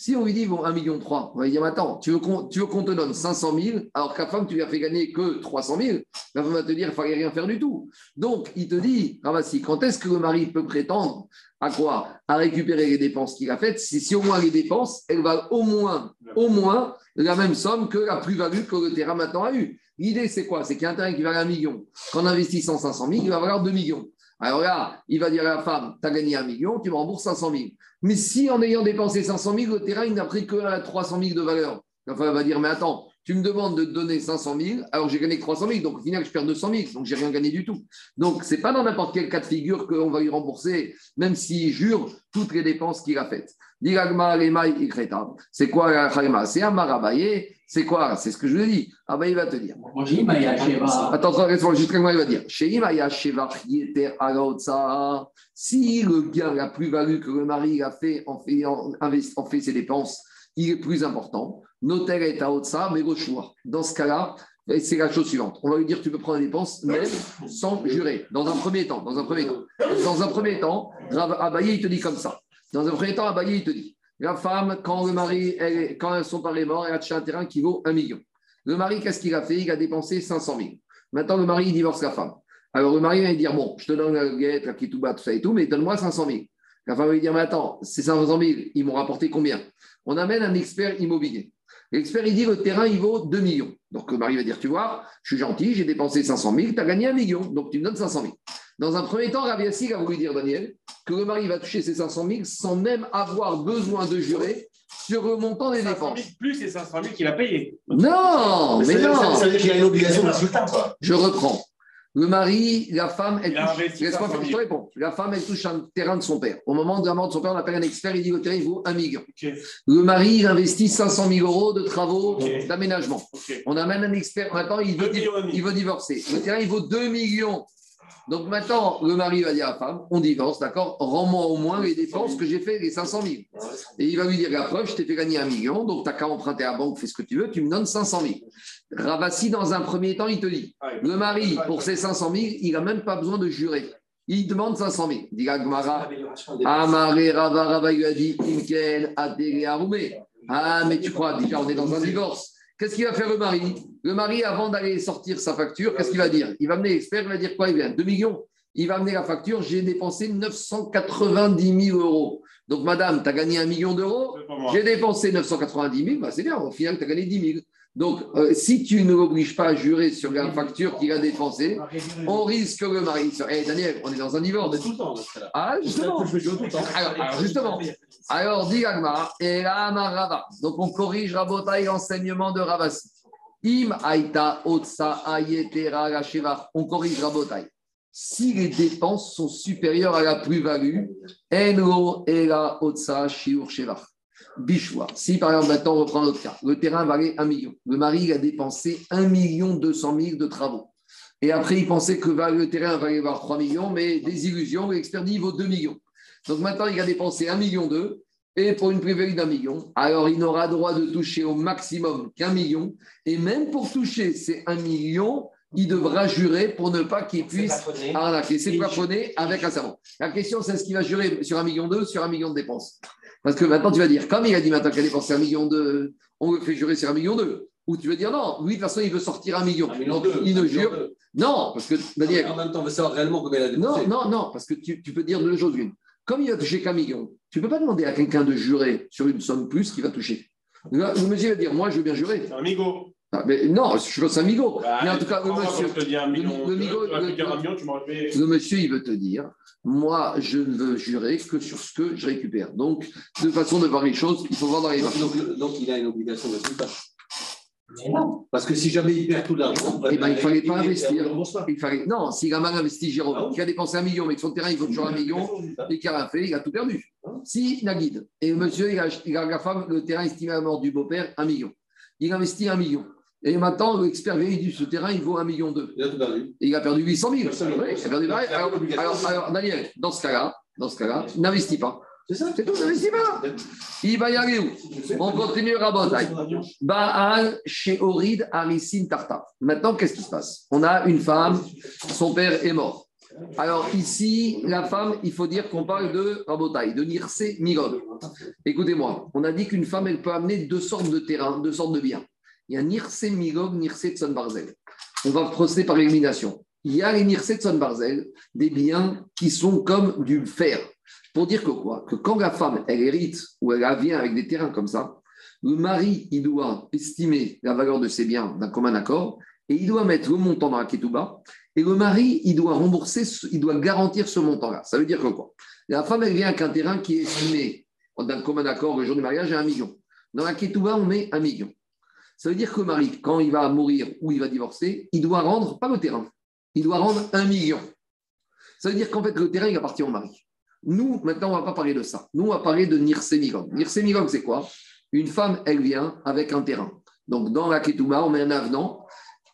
Si on lui dit, bon, 1,3 million, on va lui dire, attends, tu veux qu'on te donne 500 000, alors qu'à femme, tu lui as fait gagner que 300 000, la femme va te dire, il ne fallait rien faire du tout. Donc, il te dit, si quand est-ce que le mari peut prétendre à quoi? À récupérer les dépenses qu'il a faites, si, si au moins les dépenses, elles valent au moins, au moins la même somme que la plus-value que le terrain maintenant a eu. L'idée, c'est quoi? C'est qu'il y a un terrain qui valait 1 million. Quand on investit 500 000, il va valoir 2 millions. Alors là, il va dire à la femme, tu as gagné un million, tu me rembourses 500 000. Mais si en ayant dépensé 500 000, le terrain, il n'a pris que 300 000 de valeur, la femme va dire, mais attends, tu me demandes de te donner 500 000, alors j'ai gagné 300 000, donc au final, je perds 200 000, donc j'ai rien gagné du tout. Donc, ce n'est pas dans n'importe quel cas de figure qu'on va lui rembourser, même s'il jure toutes les dépenses qu'il a faites. C'est quoi la C'est un marabaye. C'est quoi? C'est ce que je vous ai dit. Ah ben, il va te dire. Attends, attends, jusqu'à moi, il va dire. Si le gain, la plus-value que le mari a fait en, fait en fait ses dépenses, il est plus important. Notaire est à Otsa, mais choix. Dans ce cas-là, c'est la chose suivante. On va lui dire tu peux prendre des dépenses même sans jurer. Dans un premier temps, dans un premier temps, dans un premier temps, Abaye il te dit comme ça. Dans un premier temps, Abaye il te dit la femme, quand le mari, quand son père est mort, elle a acheté un terrain qui vaut un million. Le mari, qu'est-ce qu'il a fait? Il a dépensé 500 000. Maintenant, le mari, il divorce la femme. Alors, le mari va dire Bon, je te donne la guette, la kitouba, tout ça et tout, mais donne-moi 500 000. La femme va lui dire Mais attends, ces 500 000, ils m'ont rapporté combien? On amène un expert immobilier. L'expert, il dit Le terrain, il vaut 2 millions. Donc, le mari va dire Tu vois, je suis gentil, j'ai dépensé 500 000, tu as gagné un million, donc tu me donnes 500 000. Dans un premier temps, Rabbi Assi a voulu dire, Daniel, que le mari va toucher ses 500 000 sans même avoir besoin de jurer sur le montant des dépenses. plus les 500 000 qu'il a payés. Non, mais, non. Ça, veut dire qu'il y a une obligation de Je reprends. Le mari, la femme, elle touche. Laisse-moi je te réponds. La femme, elle touche un terrain de son père. Au moment de la mort de son père, on appelle un expert, il dit le terrain, il vaut 1 million. Le mari, il investit 500 000 euros de travaux d'aménagement. On amène un expert. Maintenant, il veut, il veut divorcer. Le terrain, il vaut 2 millions. Donc maintenant, le mari va dire à la femme, on divorce, d'accord? Rends-moi au moins les dépenses que j'ai fait, les 500 000. Et il va lui dire, la preuve, je t'ai fait gagner un million, donc tu n'as qu'à emprunter à la banque, fais ce que tu veux, tu me donnes 500 000. Ravassi, dans un premier temps, il te dit le mari, pour ses 500 000, il n'a même pas besoin de jurer. Il demande 500 000. Dit Gmara, Amare Rava, Rava lui a dit. Ah, mais tu crois, déjà, on est dans un divorce. Qu'est-ce qu'il va faire le mari? Le mari, avant d'aller sortir sa facture, qu'est-ce qu'il va dire? Il va amener l'expert, il va dire quoi? Il vient 2 millions. Il va amener la facture, j'ai dépensé 990 000 euros. Donc, madame, tu as gagné un million d'euros, j'ai dépensé 990 000, bah, c'est bien, au final, tu as gagné 10 000. Donc, euh, si tu ne l'obliges pas à jurer sur la facture qu'il a dépensée, on risque que le mari. Eh, Daniel, on est dans un. On est tout le temps. Ah, justement. Alors, alors, justement. Alors, dit Agma, et Rava. Donc, on corrige Rabotaï l'enseignement de Ravasi. Im Aïta Otsa Ayetera On corrige Rabotaï. Si les dépenses sont supérieures à la plus-value, Enro Era Otsa Shiur Shevach. Bichoua. Si par exemple, maintenant on reprend notre cas, le terrain valait 1 million. Le mari a dépensé 1 million 200 000 de travaux. Et après, il pensait que le terrain valait avoir 3 millions, mais des illusions, l'expert dit il vaut 2 millions. Donc maintenant, il a dépensé 1 million 2 et pour une plus-value d'un million. Alors, il n'aura droit de toucher au maximum qu'un million. Et même pour toucher ces 1 million, il devra jurer pour ne pas qu'il puisse arnaquer. C'est plafonné avec un savon. La question, c'est est-ce qu'il va jurer sur un million 2 sur un million de dépenses parce que maintenant, tu vas dire, comme il a dit maintenant qu'il a dépensé un million on le fait jurer sur un million. Ou tu veux dire, non, lui, de toute façon, il veut sortir un million. donc, il ne jure. Non, parce que. en même temps, on veut savoir réellement combien il a dépensé. Non, non, non, parce que tu, peux dire deux choses une. Comme il a touché qu'un million, tu ne peux pas demander à quelqu'un de jurer sur une somme plus qu'il va toucher. Le monsieur va dire, moi, je veux bien jurer. C'est un. Ah, mais non, je pense un migo. Bah, mais en tout cas, le monsieur. Te dis un million, le, migo, le, monsieur, il veut te dire moi, je ne veux jurer que sur ce que je récupère. Donc, de façon de voir les choses, il faut voir dans les donc, donc, donc, il a une obligation de Non. Parce que si jamais il perd tout l'argent, eh ben, il ne fallait pas investir. Il fallait... Non, s'il a mal investi, Jérôme, ah qui a dépensé un million, mais que son terrain, il vaut toujours un million, et qu'il a fait, il a tout perdu. Hein si il a guide, et monsieur, il a, il a la femme, le terrain estimé à la mort du beau-père, un million. Il investit un million. Et maintenant, l'expert dit ce terrain, il vaut 1,2 million. Il a tout perdu. il a perdu 800 000. il a perdu alors, alors, Daniel, dans ce cas-là, dans ce cas-là, n'investis pas. C'est ça C'est tout, n'investis pas. Il va y aller où? On continue Rabotai. Baal chez Orid Arissin Tarta. Maintenant, qu'est-ce qui se passe? On a une femme, son père est mort. Alors ici, la femme, il faut dire qu'on parle de Rabotai, de Nirse Migod. Écoutez-moi, on a dit qu'une femme, elle peut amener deux sortes de terrains, deux sortes de biens. Il y a Nirse Migog, Nirse Tson Barzel. On va procéder par élimination. Il y a les Nirse Tson Barzel, des biens qui sont comme du fer. Pour dire que quoi? Que quand la femme, elle hérite ou elle vient avec des terrains comme ça, le mari, il doit estimer la valeur de ses biens d'un commun accord et il doit mettre le montant dans la ketouba et le mari, il doit rembourser, il doit garantir ce montant-là. Ça veut dire que quoi? La femme, elle vient avec un terrain qui est estimé d'un commun accord le jour du mariage à un million. Dans la ketouba, on met un million. Ça veut dire que le mari, quand il va mourir ou il va divorcer, il doit rendre, pas le terrain, il doit rendre un million. Ça veut dire qu'en fait, le terrain, il appartient au mari. Nous, maintenant, on ne va pas parler de ça. Nous, on va parler de Nirsemigog. Nirsemigog, c'est quoi? Une femme, elle vient avec un terrain. Donc, dans la Ketouba, on met un avenant.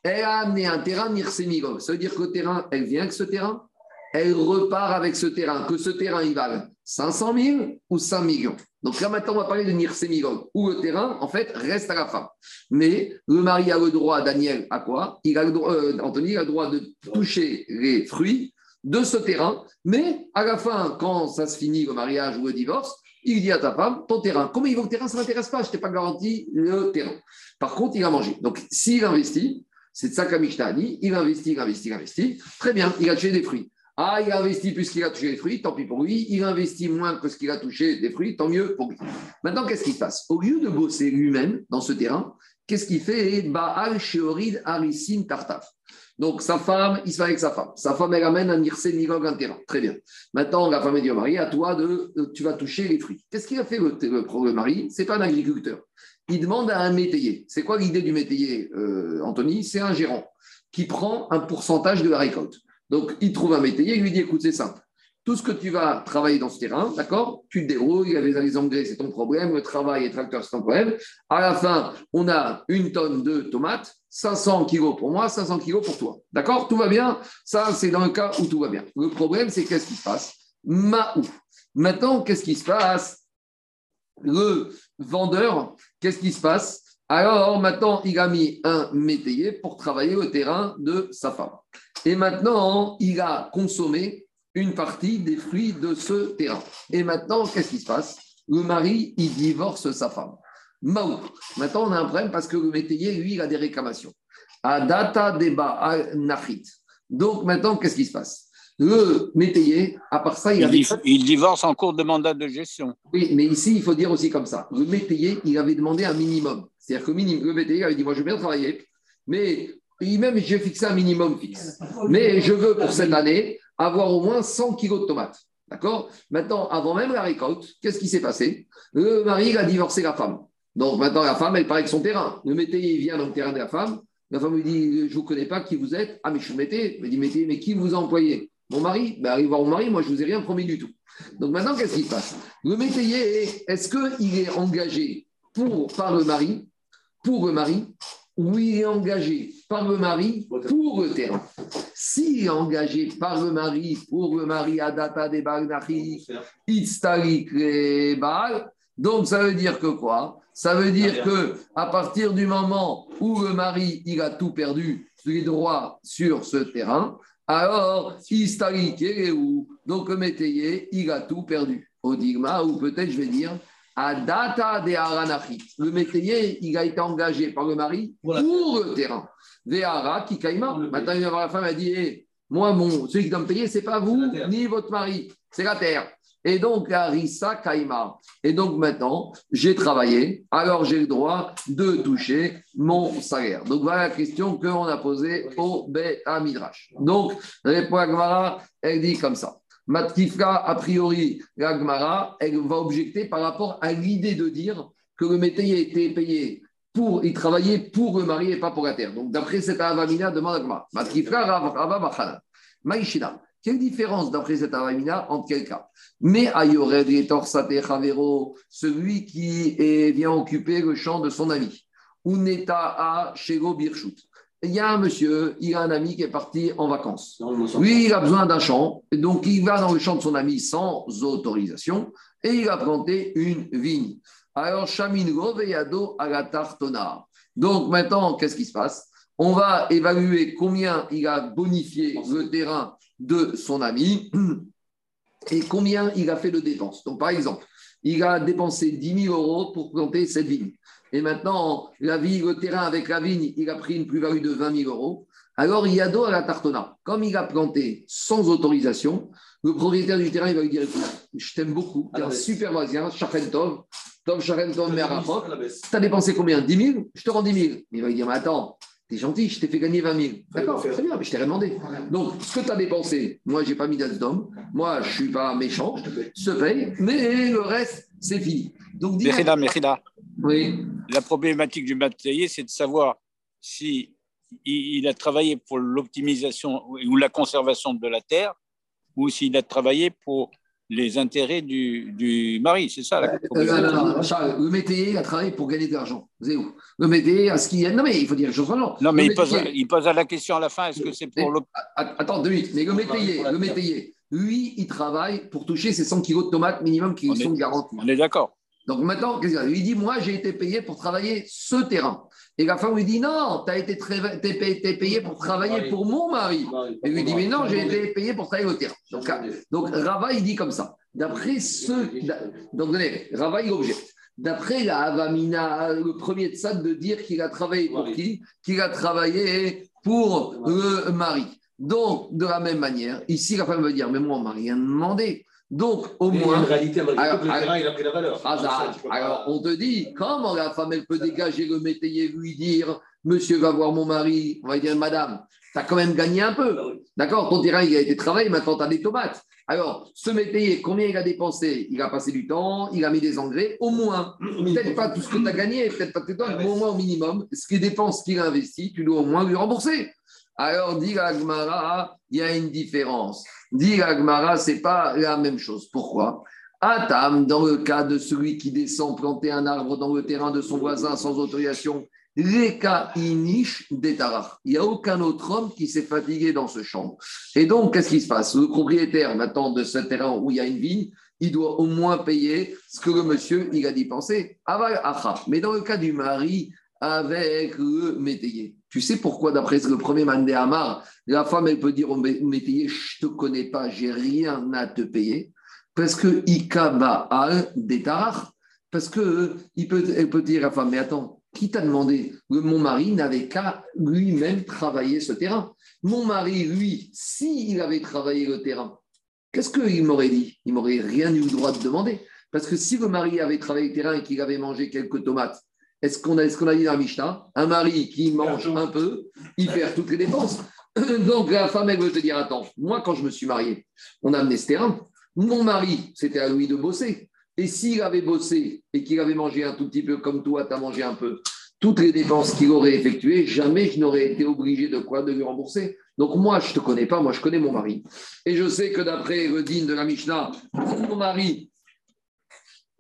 Elle a amené un terrain Nirsemigog. Ça veut dire que le terrain, elle vient avec ce terrain, elle repart avec ce terrain. Que ce terrain, il vale 500 000 ou 5 millions. Donc là, maintenant, on va parler de Nirsemigog, où le terrain, en fait, reste à la femme. Mais le mari a le droit, Daniel, à quoi? Il a le droit, euh, Anthony a le droit de toucher les fruits de ce terrain, mais à la fin, quand ça se finit, le mariage ou le divorce, il dit à ta femme, ton terrain, comment il vaut le terrain Ça ne m'intéresse pas, je t'ai pas garanti le terrain. Par contre, il a mangé. Donc, s'il investit, c'est de ça qu'Amishta a dit, il investit, il investit, il investit, très bien, il a touché des fruits. Ah, il a investi plus qu'il a touché des fruits, tant pis pour lui. Il a investi moins que ce qu'il a touché des fruits, tant mieux pour lui. Maintenant, qu'est-ce qui se passe? Au lieu de bosser lui-même dans ce terrain, qu'est-ce qu'il fait? Baal Sheorid Arissin Tartaf. Donc, sa femme, il se fait avec sa femme. Sa femme, elle amène un Irse Nigog terrain. Très bien. Maintenant, la femme dit au mari, à toi, de, tu vas toucher les fruits. Qu'est-ce qu'il a fait le, le, mari? C'est pas un agriculteur. Il demande à un métayer. C'est quoi l'idée du métayer, euh, Anthony? C'est un gérant qui prend un pourcentage de la récolte. Donc, il trouve un métayer, il lui dit écoute, c'est simple. Tout ce que tu vas travailler dans ce terrain, d'accord Tu te y a les engrais, c'est ton problème, le travail et tracteur, c'est ton problème. À la fin, on a une tonne de tomates, 500 kilos pour moi, 500 kilos pour toi. D'accord Tout va bien Ça, c'est dans le cas où tout va bien. Le problème, c'est qu'est-ce qui se passe? Maou. Maintenant, qu'est-ce qui se passe? Le vendeur, qu'est-ce qui se passe? Alors maintenant, il a mis un métayer pour travailler au terrain de sa femme. Et maintenant, il a consommé une partie des fruits de ce terrain. Et maintenant, qu'est-ce qui se passe? Le mari, il divorce sa femme. Maou. Maintenant, on a un problème parce que le métayer, lui, il a des réclamations. Adata deba nachit. Donc maintenant, qu'est-ce qui se passe? Le métayer, à part ça, il, Il, avait... div- il divorce en cours de mandat de gestion. Oui, mais ici, il faut dire aussi comme ça. Le métayer, il avait demandé un minimum. C'est-à-dire que le métayer avait dit, moi, je veux bien travailler, mais il- même, j'ai fixé un minimum fixe. Mais je veux, pour cette année, avoir au moins 100 kilos de tomates. D'accord? Maintenant, avant même la récolte, qu'est-ce qui s'est passé? Le mari, a divorcé la femme. Donc maintenant, la femme, elle part avec son terrain. Le métayer, il vient dans le terrain de la femme. La femme lui dit, je ne vous connais pas, qui vous êtes Ah, mais je suis le métayer. Il dit, métayer, mais qui vous a employé Mon mari? Ben, allez voir mon mari, moi, je ne vous ai rien promis du tout. Donc maintenant, qu'est-ce qui se passe? Le métayer, est-ce qu'il est engagé pour, par le mari, pour le mari, ou il est engagé par le mari pour le terrain S'il est engagé par le mari pour le mari Adata de Bagnachi, Itztalik les Baal, donc ça veut dire que quoi? Ça veut dire que à partir du moment où le mari il a tout perdu, les droits sur ce terrain, alors Itztalik et où donc le métayer il a tout perdu. Au digma, ou peut-être je vais dire à data de Aranachit. Le métayer, il a été engagé par le mari pour le terrain. Ve'ara qui kaima. Maintenant, il va voir la femme, elle dit Eh, Moi, mon, celui qui doit me payer, ce n'est pas vous, ni votre mari, c'est la terre. Et donc, Arissa Kaima. Et donc, maintenant, j'ai travaillé, alors j'ai le droit de toucher mon salaire. Donc, voilà la question qu'on a posée au Bet Midrash. Donc, répond elle dit comme ça. Matkifka, a priori, la elle va objecter par rapport à l'idée de dire que le métayer était payé pour, il travaillait pour le mari et pas pour la terre. Donc, d'après cette Avamina, demande à. Matkifka, Rav- Rava Bachana. Maïshina. Quelle différence d'après cette Avamina entre quel cas Mais Ayored et Torsate Chavero, celui qui est, vient occuper le champ de son ami. Uneta a Shego Birchut. Il y a un monsieur, il a un ami qui est parti en vacances. Lui, il a besoin d'un champ, donc il va dans le champ de son ami sans autorisation et il a planté une vigne. Alors, Shamin Roveyado à la Tartona. Donc maintenant, qu'est-ce qui se passe? On va évaluer combien il a bonifié le terrain de son ami et combien il a fait de dépenses. Donc, par exemple, il a dépensé 10 000 euros pour planter cette vigne. Et maintenant, la vigne, le terrain avec la vigne, il a pris une plus-value de 20 000 euros. Alors, Yado à la Tartona, comme il a planté sans autorisation, le propriétaire du terrain, il va lui dire écoute, je t'aime beaucoup, tu es un super voisin, Shachen Tov, Tov Shachen Tov Merachot, tu as dépensé combien? 10 000 Je te rends 10 000. Il va lui dire mais attends, t'es gentil, je t'ai fait gagner 20 000. D'accord, très bien, mais je t'ai rien demandé. Donc, ce que tu as dépensé, moi, j'ai pas mis d'homme, moi, je suis pas méchant, je te paye, mais le reste, c'est fini. Donc, dis Mérida, Mérida. Oui. La problématique du matériel, c'est de savoir si il a travaillé pour l'optimisation ou la conservation de la terre ou s'il a travaillé pour les intérêts du, du mari. C'est ça la Euh, problématique. non, non, non, Charles, le métayer a travaillé pour gagner de l'argent. Le métayer, à ce qu'il y a. Non, mais il faut dire les choses vraiment. Non, mais Le il pose, métayer- il pose à la question à la fin est-ce que c'est pour Att- Attends, deux minutes. Mais le métayer, le métayer, lui, il travaille pour toucher ses 100 kilos de tomates minimum qui On sont est- garantis. On est d'accord. Donc maintenant, qu'est-ce qu'il a Il dit Moi, j'ai été payé pour travailler ce terrain. Et la femme lui dit Non, tu as été payé, pour travailler pour mon mari. Et lui dit Mais non, j'ai été payé pour travailler au terrain. Donc, donc Rava, il dit comme ça. D'après ceux. Donc, Rava, il objecte. D'après la Avamina, le premier de ça, de dire qu'il a travaillé pour qui? Qu'il a travaillé pour le mari. Donc, de la même manière, ici, la femme veut dire Mais moi, on m'a rien demandé. Donc, au moins. réalité, Alors, tout, le alors- terrain, il a pris la valeur. Ça, pas- Alors, on te dit, comment la femme, elle peut dégager le métayer, lui dire, monsieur va voir mon mari, on va dire, madame, tu as quand même gagné un peu. Ah oui. D'accord? Ton terrain, il a été travaillé, maintenant, tu as des tomates. Alors, ce métayer, combien il a dépensé? Il a passé du temps, il a mis des engrais, au moins. Peut-être pas tout ce que tu as gagné, peut-être pas tout le temps, mais au moins au minimum, ce qu'il dépense, ce qu'il a investi, tu dois au moins lui rembourser. Alors, dit Agmara, il y a une différence. Dit Agmara, ce n'est pas la même chose. Pourquoi? Atam, dans le cas de celui qui descend planter un arbre dans le terrain de son voisin sans autorisation, Reka inish detarach. Il n'y a aucun autre homme qui s'est fatigué dans ce champ. Et donc, qu'est-ce qui se passe? Le propriétaire maintenant de ce terrain où il y a une vigne, il doit au moins payer ce que le monsieur il a dépensé. Mais dans le cas du mari, avec le métayer. Tu sais pourquoi, d'après le premier Mandé Amar, la femme, peut dire au métayer Je ne te connais pas, j'ai rien à te payer. Parce que Ikaba parce que il peut, peut dire à la femme Mais attends, qui t'a demandé? Mon mari n'avait qu'à lui-même travailler ce terrain. Mon mari, lui, s'il avait travaillé le terrain, qu'est-ce qu'il m'aurait dit? Il m'aurait rien eu le droit de demander. Parce que si le mari avait travaillé le terrain et qu'il avait mangé quelques tomates, est-ce qu'on a, qu'on a dit dans la Mishnah Un mari qui mange un peu, il perd toutes les dépenses. Donc la femme, elle veut te dire Attends, moi, quand je me suis marié, on a amené ce terrain. Mon mari, c'était à lui de bosser. Et s'il avait bossé et qu'il avait mangé un tout petit peu comme toi, tu as mangé un peu, toutes les dépenses qu'il aurait effectuées, jamais je n'aurais été obligé de quoi De lui rembourser. Donc moi, je ne te connais pas, moi je connais mon mari. Et je sais que d'après le din de la Mishnah, mon mari,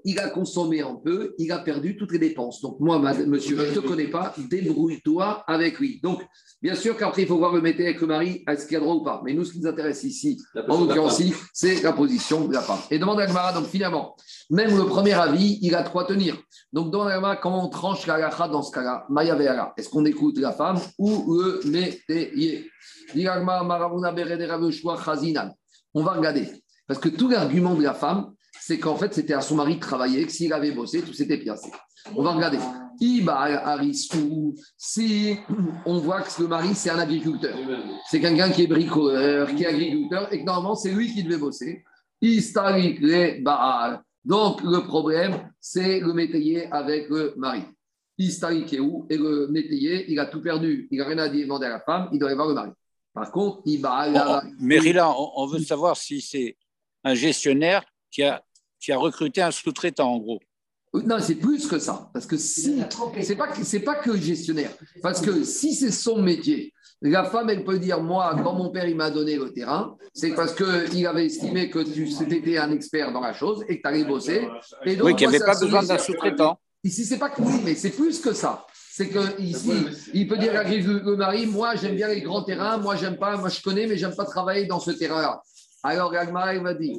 il a consommé un peu, il a perdu toutes les dépenses. Donc moi, monsieur, je ne te connais pas, débrouille-toi avec lui. Donc, bien sûr qu'après, il faut voir le métier avec le mari, est-ce qu'il a droit ou pas. Mais nous, ce qui nous intéresse ici, en l'occurrence, c'est la position de la femme. Et demande à Gmara, donc finalement, même le premier avis, il a trois tenir. Donc, dans la comment on tranche la dans ce cas-là Maya Est-ce qu'on écoute la femme ou le métayer On va regarder. Parce que tout l'argument de la femme, c'est qu'en fait, c'était à son mari de travailler, que s'il avait bossé, tout s'était piassé. On va regarder. si on voit que le mari, c'est un agriculteur, c'est quelqu'un qui est bricoleur, qui est agriculteur, et que normalement, c'est lui qui devait bosser. Donc, le problème, c'est le métayer avec le mari. et le métayer, il a tout perdu, il n'a rien à demander à la femme, il doit y voir le mari. Par contre, il va. Mais Rila, on veut savoir si c'est un gestionnaire qui a qui a recruté un sous-traitant, en gros. Non, c'est plus que ça. Parce que si, c'est pas, c'est pas que gestionnaire. Parce que si c'est son métier, la femme, elle peut dire Moi, quand mon père il m'a donné le terrain, c'est parce qu'il avait estimé que tu étais un expert dans la chose et que tu allais bosser. Et donc, oui, qu'il n'y avait pas besoin d'un sous-traitant. Ici, c'est pas que oui, mais c'est plus que ça. C'est que ici, il peut dire à le mari Moi, j'aime bien les grands terrains, moi, j'aime pas, moi, je connais, mais j'aime pas travailler dans ce terrain-là. Alors, il va dire,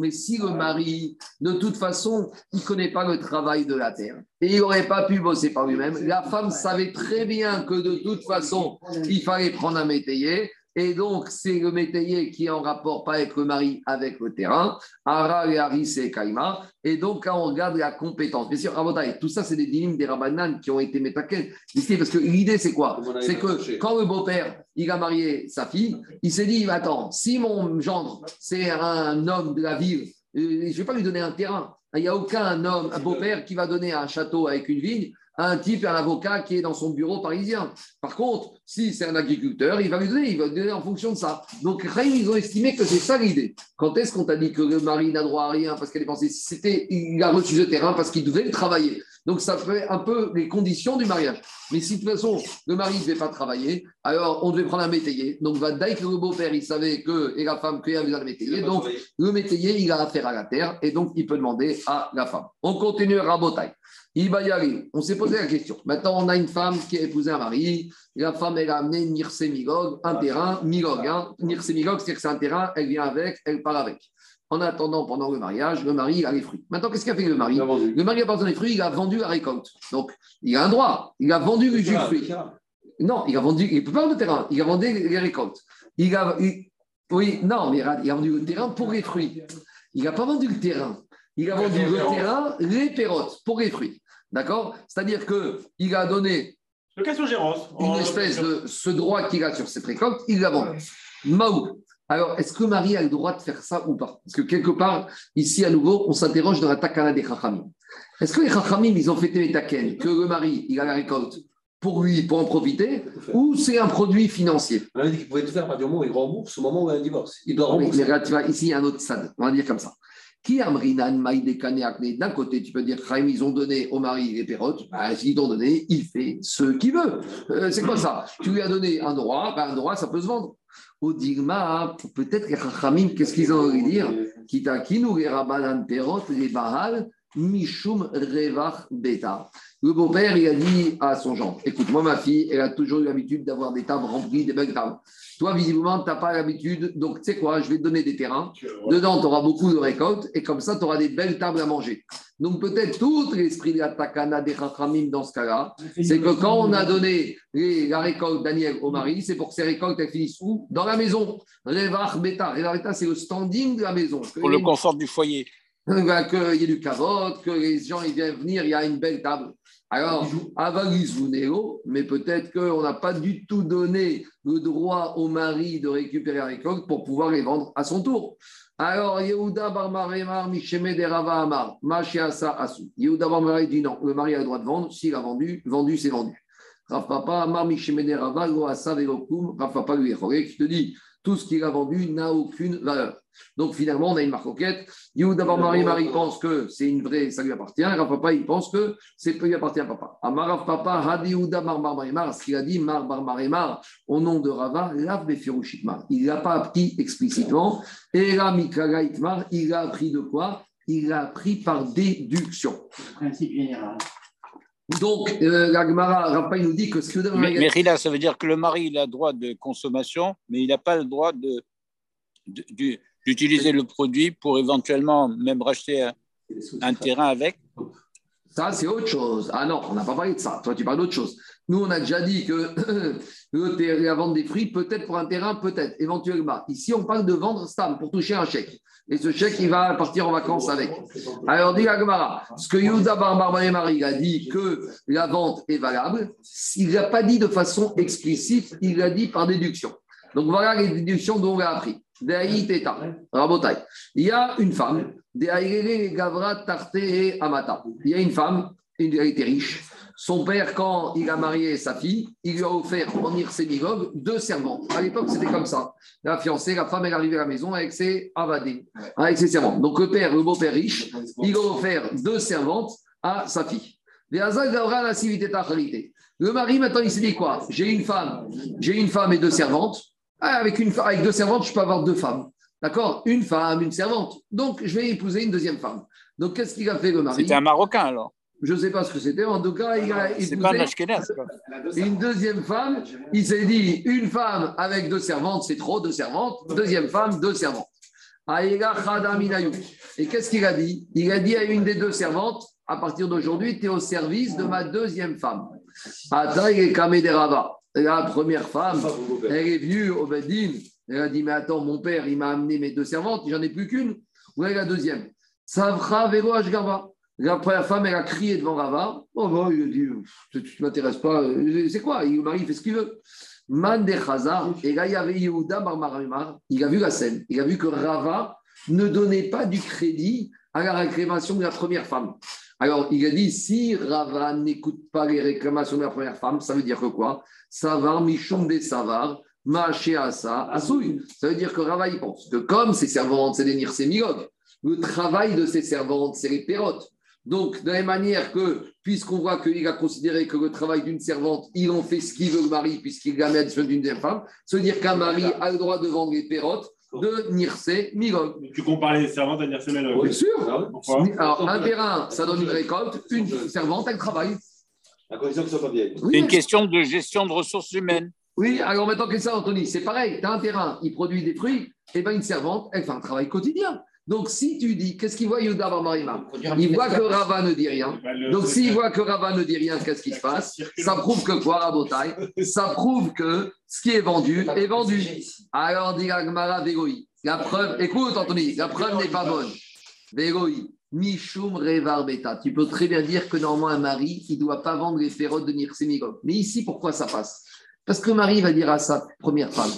mais si le mari, de toute façon, il ne connaît pas le travail de la terre et il n'aurait pas pu bosser par lui-même, la femme savait très bien que de toute façon, il fallait prendre un métayer et donc, c'est le métayer qui est en rapport, pas avec le mari, avec le terrain. Ara et Aris et Kaima. Et donc, quand on regarde la compétence, bien sûr, tout ça, c'est des dynimes des Rabanan qui ont été métaqués. Parce que l'idée, c'est quoi? C'est que quand le beau-père, il a marié sa fille, il s'est dit, attends, si mon gendre, c'est un homme de la ville, euh, je ne vais pas lui donner un terrain. Il n'y a aucun homme, un beau-père qui va donner un château avec une vigne un type, un avocat qui est dans son bureau parisien. Par contre, si c'est un agriculteur, il va lui donner, il va lui donner en fonction de ça. Donc, ils ont estimé que c'est ça l'idée. Quand est-ce qu'on t'a dit que le mari n'a droit à rien parce qu'elle est pensée? C'était, il a reçu ce terrain parce qu'il devait le travailler. Donc, ça fait un peu les conditions du mariage. Mais si de toute façon, le mari ne devait pas travailler, alors on devait prendre un métayer. Donc, va dès que le beau-père, il savait que, et la femme, qu'il y avait un métayer. Donc, le métayer, il a affaire à la terre et donc, il peut demander à la femme. On continue à rabotaille. Il va y aller. On s'est posé la question. Maintenant, on a une femme qui a épousé un mari. La femme, elle a amené Nirse Migog, un terrain, Migog. Hein. Nirse Migog, c'est que c'est un terrain, elle vient avec, elle part avec. En attendant, pendant le mariage, le mari a les fruits. Maintenant, qu'est-ce qu'a fait le mari? Le mari a pas besoin des fruits, il a vendu la récolte. Donc, il a un droit. Il a vendu le jus de fruits. Non, il a vendu, il ne peut pas vendre le terrain, il a vendu les récoltes. Il a, oui, non, mais il a vendu le terrain pour les fruits. Il n'a pas vendu le terrain. Il a vendu le terrain, les pérottes, pour les fruits. D'accord? C'est-à-dire qu'il a donné une espèce de ce droit qu'il a sur cette récolte, il l'a vendu. Maou. Alors, est-ce que Marie a le droit de faire ça ou pas? Parce que quelque part, ici à nouveau, on s'interroge dans la takana des Chachamim. Est-ce que les Chachamim, ils ont fêté les taken, que le mari, il a la récolte pour lui, pour en profiter, ou c'est un produit financier? On a dit qu'il pouvait tout faire à partir du moment où il rembourse, au moment où il y a un divorce. Il doit rembourser. Mais, tu vois, ici, il y a un autre stade, on va dire comme ça. Qui amrinan D'un côté, tu peux dire, ils ont donné au mari les perrottes. Bah, S'ils t'ont donné, il fait ce qu'il veut. Euh, c'est quoi ça? Tu lui as donné un droit, bah, un droit, ça peut se vendre. Au digma, peut-être les Chachamim, qu'est-ce qu'ils ont envie de dire? Les les bahal, Mishum Revach Beta. Le beau-père, il a dit à son gendre Écoute, moi, ma fille, elle a toujours eu l'habitude d'avoir des tables remplies, des belles tables. Toi, visiblement, tu n'as pas l'habitude. Donc, tu sais quoi Je vais te donner des terrains. Dedans, tu auras beaucoup de récoltes et comme ça, tu auras des belles tables à manger. Donc, peut-être tout l'esprit de la takana des rachamim dans ce cas-là, c'est que quand on a donné la récolte Daniel au mari, c'est pour que ces récoltes elles finissent où? Dans la maison. Revach Beta. Revach Beta, c'est le standing de la maison. Pour le confort du foyer. Qu'il y ait du cavote, que les gens ils viennent venir, il y a une belle table. Alors, Néo, mais peut-être qu'on n'a pas du tout donné le droit au mari de récupérer la récolte pour pouvoir les vendre à son tour. Alors, Yehuda Barmaremar Misheme de Rava Amar, Mashiasa Asu. Yehuda Barmaremar dit non, le mari a le droit de vendre, s'il a vendu, vendu, c'est vendu. Rav Papa Amar Misheme de Rava, Loasa Velokum, Rav Papa lui qui te dit tout ce qu'il a vendu n'a aucune valeur. Donc finalement, on a une marcoquette. Yehuda bar Marie Marie pense que c'est une vraie, ça lui appartient. Rav Papa, il pense que c'est lui appartient à papa. Amar Papa, Hadi Yehuda bar Marimar, ce qu'il a dit, Mar Marimar, au nom de Rava, Lav Befirushitmar. Il ne l'a pas appris explicitement. Et là, Mikagaitmar, il a appris de quoi? Il l'a appris par déduction. Principe général. Donc, euh, la Gemara, nous dit que ce que mais, mais Rila, ça veut dire que le mari il a droit de consommation, mais il n'a pas le droit de, de, d'utiliser le produit pour éventuellement même racheter un, terrain avec Ça, c'est autre chose. Ah non, on n'a pas parlé de ça. Toi, tu parles d'autre chose. Nous, on a déjà dit que la vente des fruits, peut-être pour un terrain, peut-être, éventuellement. Ici, on parle de vendre Stam pour toucher un chèque. Et ce chèque, il va partir en vacances avec. Alors, dit Agmara, ce que Yehuda Marie a dit que la vente est valable, il n'a pas dit de façon explicite, il l'a dit par déduction. Donc, voilà les déductions dont on a appris. Il y a une femme, il y a une femme, elle était riche. Son père, quand il a marié sa fille, il lui a offert en Irsémigog deux servantes. À l'époque, c'était comme ça. La fiancée, la femme, elle arrivait à la maison avec ses avadés, avec ses servantes. Donc le père, le beau-père riche, il a offert deux servantes à sa fille. Le mari, maintenant, il s'est dit quoi? J'ai une femme, j'ai une femme et deux servantes. Ah, avec, une, avec deux servantes, je peux avoir deux femmes. D'accord? Une femme, une servante. Donc, je vais épouser une deuxième femme. Donc, qu'est-ce qu'il a fait le mari? C'était un Marocain alors je ne sais pas ce que c'était, en tout cas, il a épousé une deuxième femme. Il s'est dit, une femme avec deux servantes, c'est trop, deux servantes. Deuxième femme, deux servantes. Et qu'est-ce qu'il a dit? Il a dit à une des deux servantes, à partir d'aujourd'hui, tu es au service de ma deuxième femme. La première femme, elle est venue au Bedin, elle a dit, mais attends, mon père, il m'a amené mes deux servantes, j'en ai plus qu'une. Où est la deuxième? Savra Vero Ashgava. La première femme, elle a crié devant Rava. Oh, bon, il a dit Tu ne m'intéresses pas. C'est quoi? Le mari, il fait ce qu'il veut. Man de Et là, il y avait Yehuda Barmarimar. Il a vu la scène. Il a vu que Rava ne donnait pas du crédit à la réclamation de la première femme. Alors, il a dit si Rava n'écoute pas les réclamations de la première femme, ça veut dire que quoi? Savar, Michon des Savar, Asa, Asouy. Ça veut dire que Rava, il pense que comme ses servantes, c'est des Nirsemilog, le travail de ses servantes, c'est les pérotes. Donc, de la même manière que, puisqu'on voit qu'il a considéré que le travail d'une servante, il en fait ce qu'il veut le mari, puisqu'il gagne la d'une femme, se dire qu'un mari a le droit de vendre les pérotes de Nirse Migog. Tu compares les servantes à Nirse Migog Bien sûr. Ah Alors, un terrain, ça donne une récolte, une servante, elle travaille. À condition que ce soit pas vieille. C'est une question de gestion de ressources humaines. Oui, alors maintenant que ça, Anthony, c'est pareil. Tu as un terrain, il produit des fruits, et bien une servante, elle fait un travail quotidien. Donc, si tu dis, qu'est-ce qu'il voit Yuda Marima Il voit que Rava ne dit rien. Donc, s'il voit que Rava ne dit rien, qu'est-ce qui se passe Ça prouve que quoi, Rabotai Ça prouve que ce qui est vendu est vendu. Alors, dit Agmara Végoï. La preuve, écoute, Anthony, la preuve n'est pas bonne. Végoï. Mishum Revar Beta. Tu peux très bien dire que normalement, un mari, il ne doit pas vendre les férodes de Nirsemigog. Mais ici, pourquoi ça passe? Parce que Marie va dire à sa première femme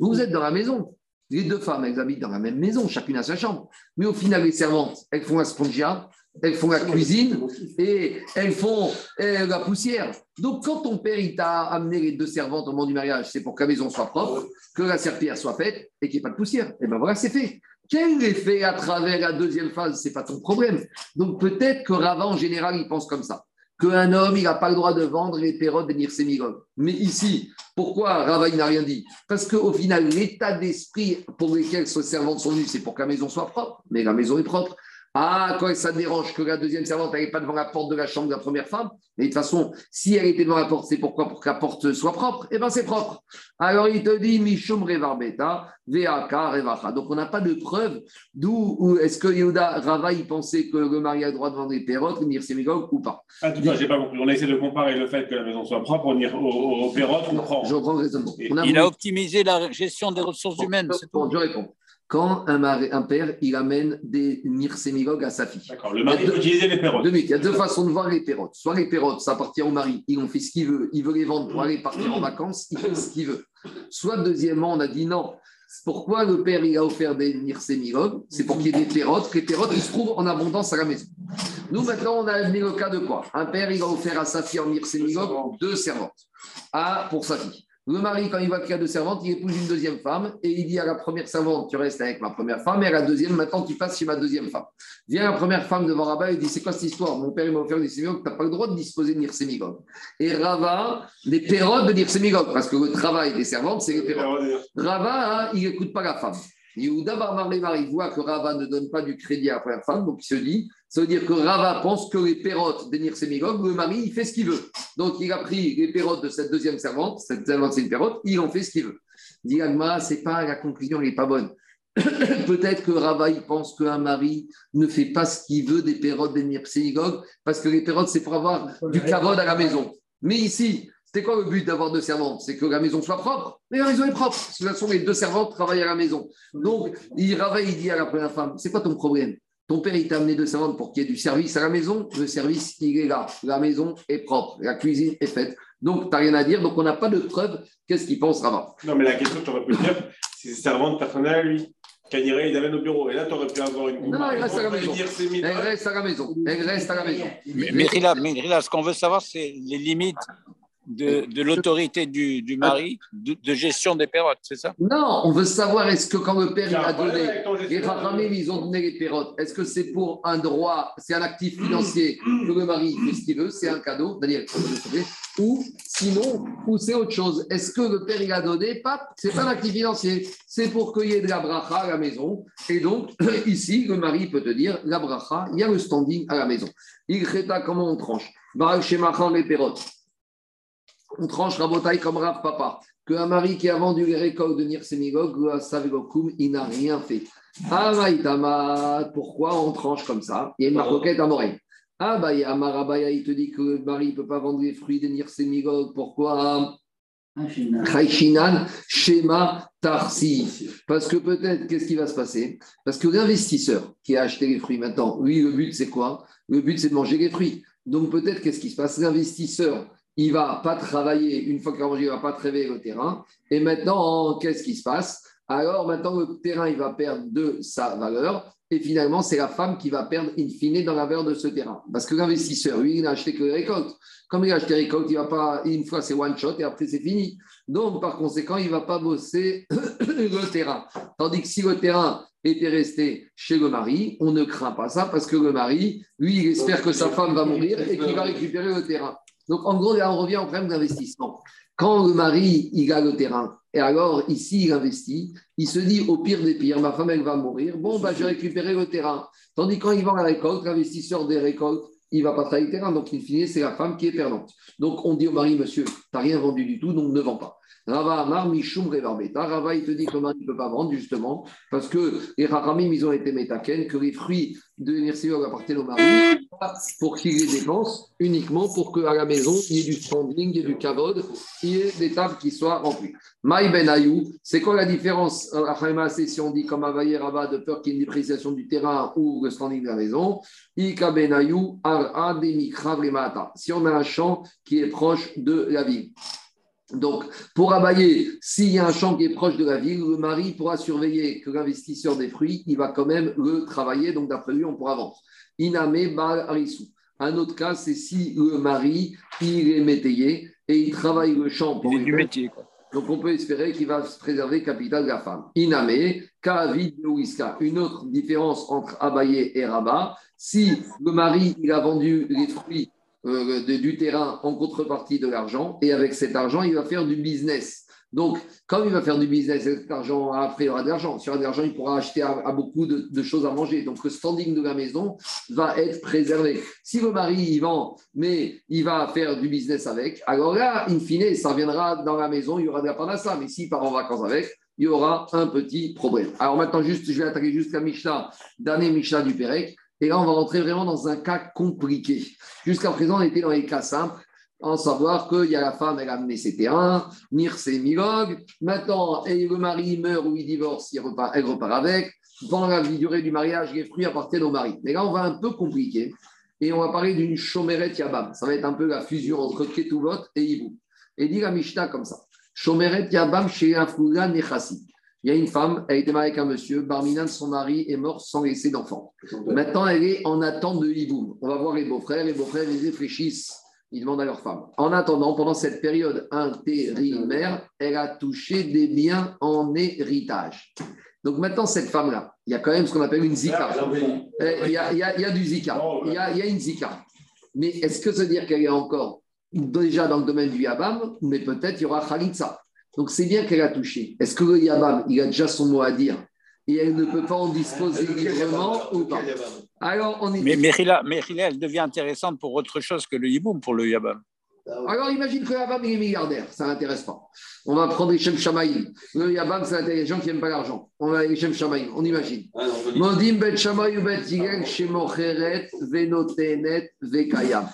Vous êtes dans la maison. Les deux femmes, elles habitent dans la même maison, chacune a sa chambre. Mais au final, les servantes, elles font la spongia, elles font la cuisine et elles font euh, la poussière. Donc, quand ton père il t'a amené les deux servantes au moment du mariage, c'est pour que la maison soit propre, que la serpillère soit faite et qu'il n'y ait pas de poussière. Et bien voilà, c'est fait. Quel effet à travers la deuxième phase, c'est pas ton problème. Donc peut-être que Rava, en général, il pense comme ça qu'un homme, il n'a pas le droit de vendre les pérodes de Nirsemigog. Mais ici, pourquoi Rava, n'a rien dit? Parce qu'au final, l'état d'esprit pour lequel ces servantes sont venues, c'est pour que la maison soit propre, mais la maison est propre. Ah, quand ça dérange que la deuxième servante n'allait pas devant la porte de la chambre de la première femme, mais de toute façon, si elle était devant la porte, c'est pourquoi? Pour que la porte soit propre. Eh bien, c'est propre. Alors, il te dit Mishum Revarbeta, Veaka Revacha. Donc, on n'a pas de preuve d'où est-ce que Yehuda Rava, il pensait que le mari a le droit de vendre des perrottes, venir sémigog ou pas? Ah, tout cas, j'ai pas compris. On a essayé de comparer le fait que la maison soit propre au, au, au perrottes, on prend. Je reprends le raisonnement. il a optimisé la gestion des ressources humaines. Bon, je réponds quand un, un, père, il amène des mirsémigogues à sa fille. D'accord, le mari peut utiliser les perrottes. il y a deux façons de voir les perrottes. Soit les perrottes, ça appartient au mari, il en fait ce qu'il veut, il veut les vendre pour aller partir en vacances, il fait ce qu'il veut. Soit deuxièmement, on a dit non. Pourquoi le père il a offert des mirsémigogues C'est pour qu'il y ait des perrottes, que les perrottes ils se trouvent en abondance à la maison. Nous maintenant, on a amené le cas de quoi? Un père, il a offert à sa fille en mirsémigogues deux servantes. Ah, pour sa fille. Le mari, quand il voit qu'il y a deux servantes, il épouse une deuxième femme et il dit à la première servante, tu restes avec ma première femme, et à la deuxième, maintenant tu passes chez ma deuxième femme. Vient la première femme devant Rabat et dit, c'est quoi cette histoire? Mon père m'a offert des sémigog, tu n'as pas le droit de disposer de Nirsémigog. Et Rava, des pérodes de Nirsémigog, parce que le travail des servantes, c'est les pérodes. Rava, hein, il n'écoute pas la femme. Yehuda Barbar il voit que Rava ne donne pas du crédit à la première femme, donc il se dit, ça veut dire que Rava pense que les pérotes des Sémigog, le mari, il fait ce qu'il veut. Donc il a pris les pérotes de cette deuxième servante, cette servante c'est une il en fait ce qu'il veut. Dit c'est pas la conclusion, elle n'est pas bonne. Peut-être que Rava, il pense qu'un mari ne fait pas ce qu'il veut des pérotes des Sémigog, parce que les pérotes, c'est pour avoir du carode à la maison. Mais ici, c'est quoi le but d'avoir deux servantes? C'est que la maison soit propre. Mais la maison est propre. De toute façon, les deux servantes travaillent à la maison. Donc, il travaille, il dit à la première femme C'est quoi ton problème? Ton père, il t'a amené deux servantes pour qu'il y ait du service à la maison. Le service, il est là. La maison est propre. La cuisine est faite. Donc, tu n'as rien à dire. Donc, on n'a pas de preuve. Qu'est-ce qu'il pense, Rava Non, mais la question, tu aurais pu dire c'est servante personnelle lui. Kaniré, il amène au bureau. Et là, tu aurais pu avoir une. Non, non, elle reste à la maison. Elle reste à la maison. Elle reste à la maison. Mais, mais, mais ce qu'on veut savoir, c'est les limites de, l'autorité du, mari de, gestion des perrottes, c'est ça? Non, on veut savoir est-ce que quand le père il a donné, les Rachamim, ils ont donné les perrottes, est-ce que c'est pour un droit, c'est un actif financier que le mari fait ce qu'il veut, c'est un cadeau, Daniel, ou sinon, ou c'est autre chose. Est-ce que le père il a donné Pas, c'est pas un actif financier, c'est pour qu'il y ait de la bracha à la maison. Et donc, ici, le mari peut te dire, la bracha, il y a le standing à la maison. Il comment on tranche. Barak les perrottes on tranche Rabotai comme Rav Papa, qu'un mari qui a vendu les récoltes de Nirsemigog, il n'a rien fait. Ah, pourquoi on tranche comme ça? Il y a une marquette à Morel. Ah, bah, il te dit que le mari ne peut pas vendre les fruits de Nirsemigog. Pourquoi? Chaïchinan, schéma Tarsi. Parce que peut-être, qu'est-ce qui va se passer? Parce que l'investisseur qui a acheté les fruits maintenant, lui, le but, c'est quoi? Le but, c'est de manger les fruits. Donc peut-être, qu'est-ce qui se passe? L'investisseur il va pas travailler, une fois qu'il a mangé, il va pas travailler le terrain. Et maintenant, qu'est-ce qui se passe? Alors maintenant, le terrain, il va perdre de sa valeur. Et finalement, c'est la femme qui va perdre in fine dans la valeur de ce terrain. Parce que l'investisseur, lui, il n'a acheté que les récoltes. Comme il a acheté les récoltes, il va pas, une fois c'est one shot et après c'est fini. Donc, par conséquent, il va pas bosser le terrain. Tandis que si le terrain était resté chez le mari, on ne craint pas ça parce que le mari, lui, il espère que sa femme va mourir et qu'il va récupérer le terrain. Donc, en gros, on revient au problème d'investissement. Quand le mari, il a le terrain, et alors ici, il investit, il se dit au pire des pires, ma femme, elle va mourir, bon, bah, je vais récupérer le terrain. Tandis quand il vend la récolte, l'investisseur des récoltes, il va pas travailler le terrain. Donc, in fine, c'est la femme qui est perdante. Donc, on dit au mari, monsieur, tu n'as rien vendu du tout, donc ne vends pas. Rava Amar, Mishum. Rava, il te dit que ne peut pas vendre, justement, parce que les Rachamim, ils ont été métaken, que les fruits de Nirsiog appartiennent au mari, pour qu'il les dépense, uniquement pour qu'à la maison, il y ait du standing, il y ait du kavod, il y ait des tables qui soient remplies. Maï Ben Ayou, c'est quoi la différence c'est si on dit comme Avaye Rava de peur qu'il y ait une dépréciation du terrain ou le standing de la maison? Ika Ben Ayou, Si on a un champ qui est proche de la ville. Donc, pour abayer, s'il y a un champ qui est proche de la ville, le mari pourra surveiller que l'investisseur des fruits, il va quand même le travailler. Donc, d'après lui, on pourra vendre. Iname Bal Un autre cas, c'est si le mari, il est métayer et il travaille le champ pour il du métier. Donc, on peut espérer qu'il va se préserver le capital de la femme. Iname, Kavid Une autre différence entre abayer et rabat. Si le mari, il a vendu les fruits euh, du terrain en contrepartie de l'argent. Et avec cet argent, il va faire du business. Donc, comme il va faire du business cet argent, après il aura de l'argent. Aura de l'argent, il pourra acheter à, beaucoup de, choses à manger. Donc, le standing de la maison va être préservé. Si le mari il vend, mais il va faire du business avec, alors là, in fine, ça viendra dans la maison, il y aura de la panassa. Mais s'il part en vacances avec, il y aura un petit problème. Alors maintenant, juste, je vais attaquer jusqu'à Mishnah, dernier Mishnah du Pérec. Et là, on va rentrer vraiment dans un cas compliqué. Jusqu'à présent, on était dans les cas simples, en savoir qu'il y a la femme, elle a amené ses terrains, Nir ses milog. Maintenant, et le mari meurt ou il divorce, il repart, elle repart avec. Pendant la durée du mariage, les fruits appartiennent au mari. Mais là, on va un peu compliquer. Et on va parler d'une chomeret yabam. Ça va être un peu la fusion entre Ketuvot et Ibou. Et dit la Mishnah comme ça. Chomeret yabam chez Afouga Nechassi. Il y a une femme, elle était mariée avec un monsieur, Barminan, son mari, est mort sans laisser d'enfant. Maintenant, elle est en attente de hiboum. On va voir les beaux-frères. Les beaux-frères, ils réfléchissent. Ils demandent à leur femme. En attendant, pendant cette période intérimaire, elle a touché des biens en héritage. Donc maintenant, cette femme-là, il y a quand même ce qu'on appelle une zika. Il y a, du zika. Il y a, une zika. Mais est-ce que ça veut dire qu'elle est encore déjà dans le domaine du yabam, mais peut-être il y aura khalitsa donc c'est bien qu'elle a touché. Est-ce que le Yabam, il a déjà son mot à dire et elle ne peut pas en disposer librement ou pas? Alors, on est... Mais Mérila, elle devient intéressante pour autre chose que le Yiboum, pour le Yabam. Alors imagine que Yabam est milliardaire, ça n'intéresse pas. On va prendre les Shem Shamaïm. Le Yabam, c'est les gens qui n'aiment pas l'argent. On va les Shem Shamaïm, on imagine. Modim Bet Shamaï Bet Yigel Shemocheret Venotenet Vekayam.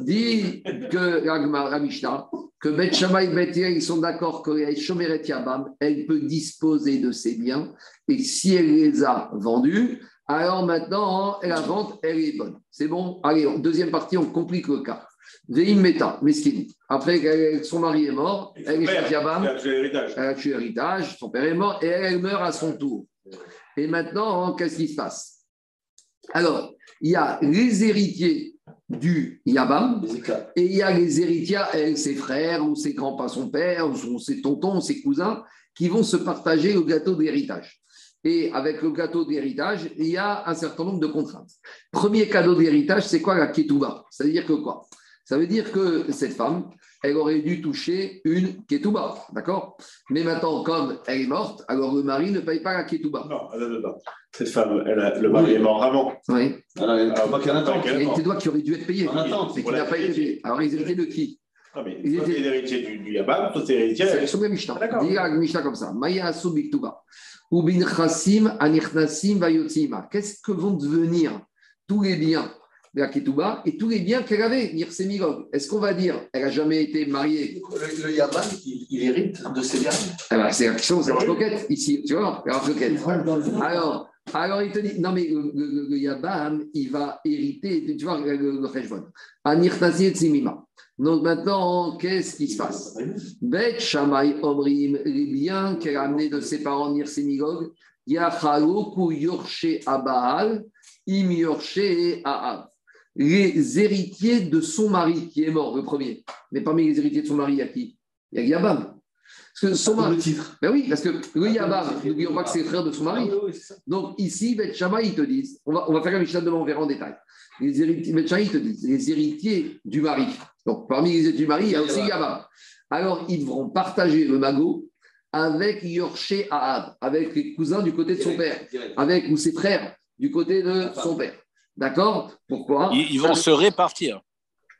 Dit que la Mishnah, que Bet Shamaï Bet Yigel, ils sont d'accord que Shomeret Yabam, elle peut disposer de ses biens et si elle les a vendus, alors maintenant, la vente, elle est bonne. C'est bon? Allez, deuxième partie, on complique le cas. Veim Meta, Meskin. Après, son mari est mort, elle est chez Yabam, elle a tué l'héritage, son père est mort et elle, meurt à son tour. Et maintenant, qu'est-ce qui se passe? Alors, il y a les héritiers du Yabam et il y a les héritiers, elle, ses frères ou ses grands-parents, son père ou ses tontons, ses cousins, qui vont se partager le gâteau d'héritage. Et avec le gâteau d'héritage, il y a un certain nombre de contraintes. Premier cadeau d'héritage, c'est quoi la ketouba? C'est-à-dire que quoi? Ça veut dire que cette femme, elle aurait dû toucher une ketouba, d'accord? Mais maintenant, comme elle est morte, alors le mari ne paye pas la ketouba. Non, non, non. Cette femme, le mari est mort avant. Oui. Alors, il y a des doigts qui auraient dû être payés, mais qui n'a pas été payé. Alors, ils héritaient de qui? Non, mais ils étaient héritiers du, du Yabam, toi, c'est héritier. C'est sur la Mishnah. Il y a une Mishnah comme ça. Maya Asu Biktuba. Ubin Chasim, Anirnasim, Vayotzima. Qu'est-ce que vont devenir tous les biens la Ketouba et tous les biens qu'elle avait, Nirsemilog. Est-ce qu'on va dire elle n'a jamais été mariée? Le, le Yaman, il, hérite de ses biens eh ben, C'est la c'est la coquette ici, tu vois, la coquette. Alors, alors il te dit, non mais le, le, Yabam, il va hériter, tu vois, le, le Tsimima. Donc maintenant, qu'est-ce qui se passe? Bet Shamay Omrim, les biens qu'elle a amenés de ses parents Nirsemilog, Yachaloku Yorche Abaal, Im Yorche Ahab les héritiers de son mari qui est mort, le premier. Mais parmi les héritiers de son mari, il y a qui? Il y a Yabam. Parce que son mari. Ben oui, parce que le Yabam, n'oublions pas que c'est le frère de son mari. Donc ici, Bet ils te disent, on va, on va faire un Mishnah de on verra en détail. Les héritiers, Bet ils te disent, les héritiers du mari. Donc parmi les héritiers du mari, il y a aussi Yabam. Alors ils devront partager le magot avec Yorché Ahab, avec les cousins du côté de son père, avec ou ses frères du côté de son père. D'accord? Pourquoi? Ils, vont se répartir.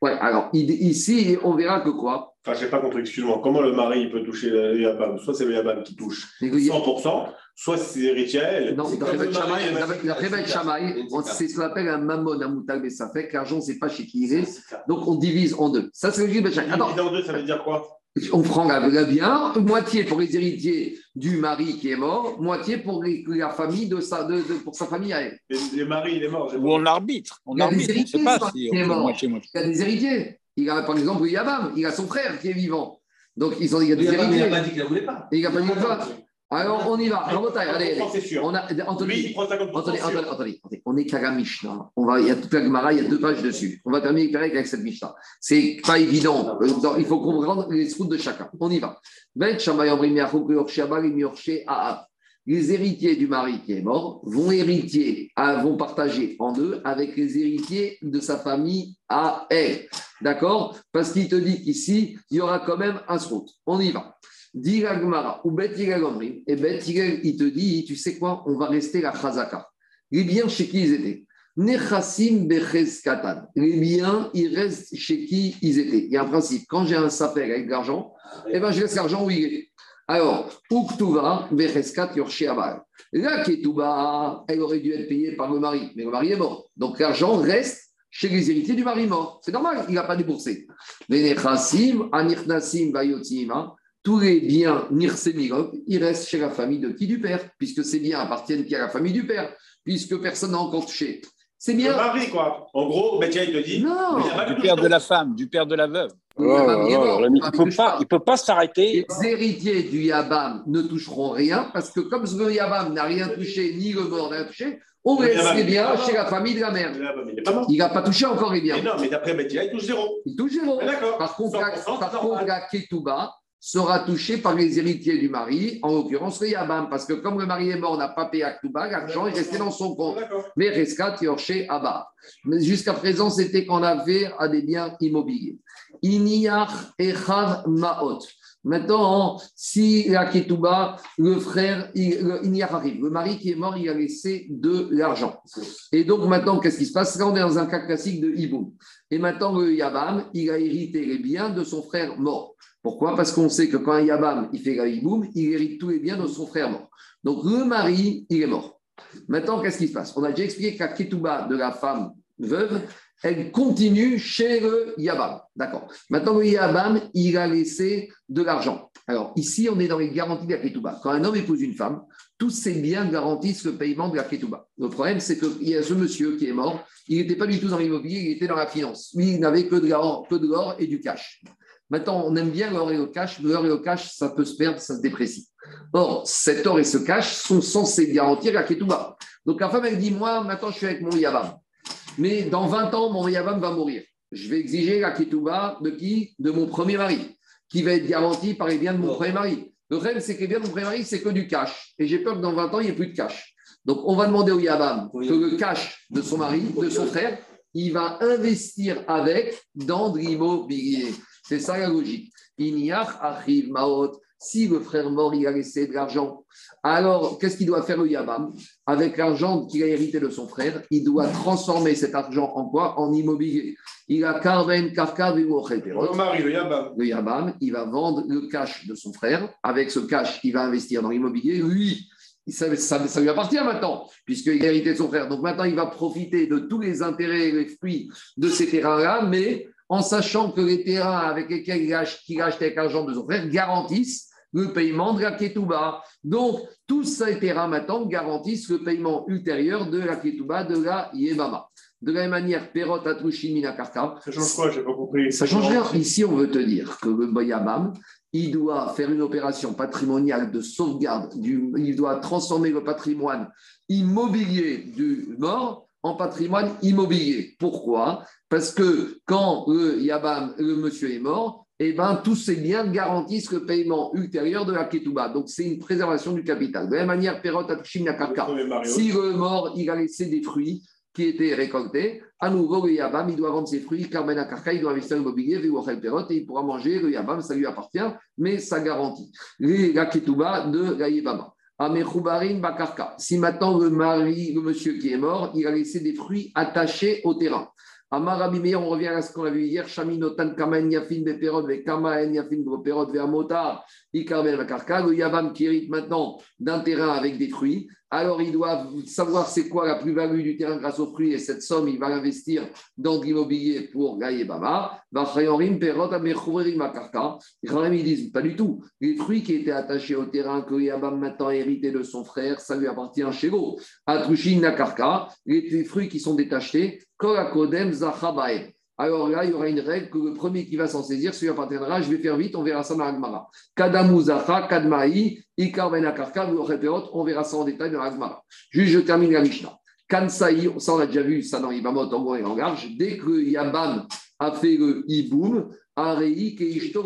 Ouais, alors ici, on verra que quoi? Enfin, je n'ai pas compris, excuse-moi. Comment le mari peut toucher le Yabam Soit c'est le Yabam qui touche 100%, soit c'est héritier Non, dans la Rebbe Shamaï, c'est ce qu'on appelle un mammon à moutal, mais ça fait que l'argent, c'est pas chez qui il est. Donc on divise en deux. Ça, c'est le Shamaï. Diviser en deux, ça veut dire quoi? On prend la, bien, moitié pour les héritiers du mari qui est mort, moitié pour la famille de sa, de, pour sa famille à elle. le mari, il est mort. Ou on arbitre. On arbitre. Il y a des héritiers. il y a des héritiers. Il a, par exemple, Yabam, il a son frère qui est vivant. Donc, ils ont, il y a des héritiers. Il n'a pas dit qu'il ne voulait pas. Il n'a pas dit qu'il pas. Alors, on y va. allez, On a, Anthony, Anthony, Anthony, on est qu'à la Mishnah. On va, il y a toute la Gemara, il y a deux pages dessus. On va terminer avec cette Mishnah. C'est pas évident. Il faut comprendre les routes de chacun. On y va. Les héritiers du mari qui est mort vont héritier, vont partager en deux avec les héritiers de sa famille à elle. D'accord? Parce qu'il te dit qu'ici, il y aura quand même un srout. On y va. Dit Gmara, ou Bet et Bet il te dit, tu sais quoi, on va rester la Chazaka. Les biens chez qui ils étaient? Nechassim Becheskatan. Les biens, ils restent chez qui ils étaient. Il y a un principe, quand j'ai un sapé avec de l'argent, eh ben, je laisse l'argent où il est. Alors, Uktuva Becheskat Yorshi Abal. La Ketouba, elle aurait dû être payée par le mari, mais le mari est mort. Donc l'argent reste chez les héritiers du mari mort. C'est normal, il n'a pas déboursé. Tous les biens Nirsemilov, ils restent chez la famille de qui Du père, puisque ces biens appartiennent à la famille du père, puisque personne n'a encore touché. C'est bien. Le mari, quoi. En gros, ben, il te dit. Non, du père de la femme, du père de la veuve. il ne peut, pas, s'arrêter. Les héritiers du Yabam ne toucheront rien parce que comme le Yabam n'a rien touché, ni le mort n'a rien touché, on laisse les biens chez la famille de la mère. Il n'a pas touché encore les biens. Mais non, mais d'après Média, il touche zéro. Il touche zéro. Par contre, par contre la Ketouba sera touchée par les héritiers du mari, en l'occurrence le Yabam, parce que comme le mari est mort, n'a pas payé Ketouba, l'argent est resté dans son compte. Mais Reskat, Yorché, Abba. Mais jusqu'à présent, c'était qu'on avait à des biens immobiliers. Iniyach Echav Maot. Maintenant, si la Ketouba, le frère, il, arrive, le mari qui est mort, il a laissé de l'argent. Et donc maintenant, qu'est-ce qui se passe? Là, on est dans un cas classique de Hiboum. Et maintenant, le Yabam, il a hérité les biens de son frère mort. Pourquoi? Parce qu'on sait que quand un Yabam, il fait la Hiboum, il hérite tous les biens de son frère mort. Donc le mari, il est mort. Maintenant, qu'est-ce qui se passe? On a déjà expliqué la Ketouba de la femme veuve, elle continue chez le Yabam. D'accord? Maintenant, le Yabam, il a laissé de l'argent. Alors, ici, on est dans les garanties de la Ketouba. Quand un homme épouse une femme, tous ses biens garantissent le paiement de la Ketouba. Le problème, c'est qu'il y a ce monsieur qui est mort, il n'était pas du tout dans l'immobilier, il était dans la finance. Lui, il n'avait que de l'or et du cash. Maintenant, on aime bien l'or et le cash. L'or et le cash, ça peut se perdre, ça se déprécie. Or, cet or et ce cash sont censés garantir la Ketouba. Donc, la femme, elle dit Moi, maintenant, je suis avec mon Yabam. Mais dans 20 ans, mon Yavam va mourir. Je vais exiger la Ketouba de qui? De mon premier mari, qui va être garanti par les biens de mon premier mari. Le problème, c'est que les biens de mon premier mari, c'est que du cash. Et j'ai peur que dans 20 ans, il n'y ait plus de cash. Donc, on va demander au Yavam que le cash de son mari, de son frère, il va investir avec dans de l'immobilier. C'est ça la logique. Inyach arrive maot. Si le frère mort, il a laissé de l'argent, alors qu'est-ce qu'il doit faire le Yabam? Avec l'argent qu'il a hérité de son frère, il doit transformer cet argent en quoi? En immobilier. Il a Karven, Karkar, Le Yabam. Le Yabam, il va vendre le cash de son frère. Avec ce cash, il va investir dans l'immobilier. Lui, ça, ça, lui appartient maintenant, puisqu'il a hérité de son frère. Donc maintenant, il va profiter de tous les intérêts et les fruits de ces terrains-là, mais en sachant que les terrains avec lesquels il a, acheté avec l'argent de son frère garantissent le paiement de la ketouba. Donc, tous ces terrains maintenant garantissent le paiement ultérieur de la ketouba de la yemama. De la même manière, Perot Atrushim Ça change quoi? Je n'ai pas compris. Ça change rien. Ici, on veut te dire que le Bayabam, il doit faire une opération patrimoniale de sauvegarde, du, il doit transformer le patrimoine immobilier du mort en patrimoine immobilier. Pourquoi? Parce que quand le Yabam, le monsieur est mort, eh ben, tous ces biens garantissent le paiement ultérieur de la ketouba. Donc, c'est une préservation du capital. De la même manière, Perot si le mort, il a laissé des fruits qui étaient récoltés, à nouveau, le Yabam, il doit vendre ses fruits, Carmen il doit investir dans l'immobilier, Perot, et il pourra manger, le Yabam, ça lui appartient, mais ça garantit la ketouba de la Yabama. Si maintenant le mari, le monsieur qui est mort, il a laissé des fruits attachés au terrain. Amar on revient à ce qu'on a vu hier. Shaminotan Kamen Yafin Beperod, Ve Kamaen Yafin Beperod, Ve Amotar, Ikarben Bakarka. Le Yavam qui hérite maintenant d'un terrain avec des fruits alors ils doivent savoir c'est quoi la plus-value du terrain grâce aux fruits et cette somme, il va l'investir dans l'immobilier pour Gaïe Baba. Ils disent pas du tout. Les fruits qui étaient attachés au terrain que Yabam maintenant hérité de son frère, ça lui appartient chez vous. Atrushin Nakarka, les fruits qui sont détachés. Alors là, il y aura une règle que le premier qui va s'en saisir, celui appartiendra. Je vais faire vite, on verra ça dans l'Agmara. Kadamuzacha, Kadmaï, Ikar Benakarka, on verra ça en détail dans l'Agmara. Juste, je termine la Mishnah. Kansaï, ça on a déjà vu ça dans Ibamot, en gros et en large. Dès que Yabam a fait le Iboum, Arei, Keishto,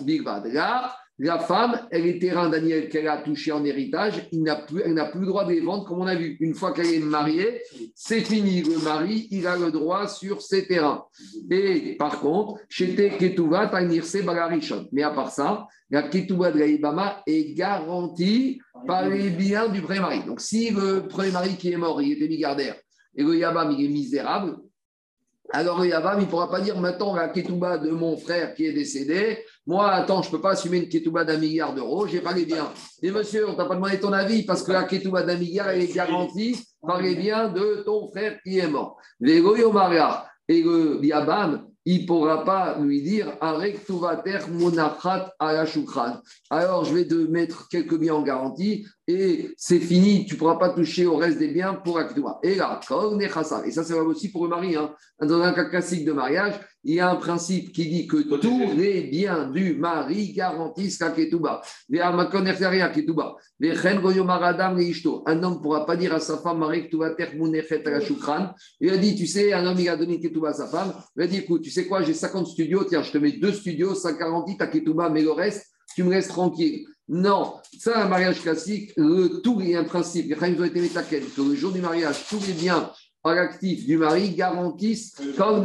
Big Là, La femme, elle les terrains Daniel qu'elle a touché en héritage, il n'a plus, elle n'a plus le droit de les vendre comme on a vu. Une fois qu'elle est mariée, c'est fini. Le mari, il a le droit sur ses terrains. Et par contre, chez Ketouva, Tanirse Balarishon. Mais à part ça, la Ketouva de la est garantie par les biens du premier mari. Donc si le premier mari qui est mort, il était milliardaire, et le Yabam, il est misérable, alors le Yabam, il ne pourra pas dire maintenant la Ketouba de mon frère qui est décédé, moi, attends, je ne peux pas assumer une Ketouba d'un milliard d'euros, je n'ai pas les biens. Mais monsieur, on ne t'a pas demandé ton avis parce que la Ketouba d'un milliard, elle est garantie par les biens de ton frère qui est mort. Et le il ne pourra pas lui dire Alors, je vais te mettre quelques biens en garantie et c'est fini, tu ne pourras pas toucher au reste des biens pour Akdoua. Et là, et ça, c'est aussi pour le mari. Hein. Dans un cas classique de mariage, il y a un principe qui dit que tous les biens du mari garantissent la ketouba. Un homme ne pourra pas dire à sa femme, il a dit, tu sais, un homme, il a donné ketouba à sa femme. Il a dit, écoute, tu sais quoi, j'ai 50 studios, tiens, je te mets deux studios, ça garantit ta ketouba, mais le reste, tu me laisses tranquille. Non, ça, un mariage classique, le, tout, il y a un principe. Les ont été que le jour du mariage, tous les biens à l'actif du mari garantissent comme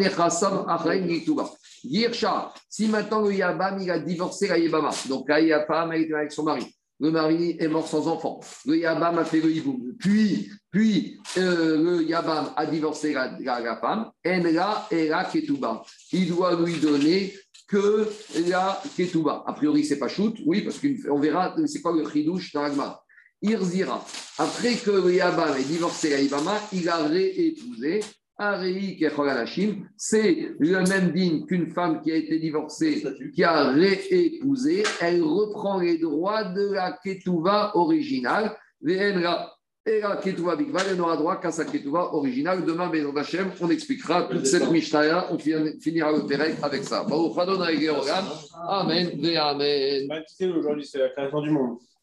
Girsha, si maintenant le Yabam il a divorcé la Yabama, donc la Yabam elle était avec son mari, le mari est mort sans enfant, le Yabam a fait le hiboum, puis, puis euh, le Yabam a divorcé la, la, femme, Enra et la Ketouba. Il doit lui donner que la Ketouba. A priori, c'est pas shoot, oui, parce qu'on verra c'est quoi le chidouche dans l'agma. Irzira. Après que le Yabam ait divorcé la Ibama, il a réépousé c'est le même digne qu'une femme qui a été divorcée, qui a réépousé, elle reprend les droits de la Ketouva originale. Et la Ketouva Bigval, elle n'aura droit qu'à sa Ketouva originale. Demain, Bézant Hachem, on expliquera toute cette Mishnah, on finira le Pérec avec ça. Amen, Amen. Aujourd'hui, c'est la création du monde.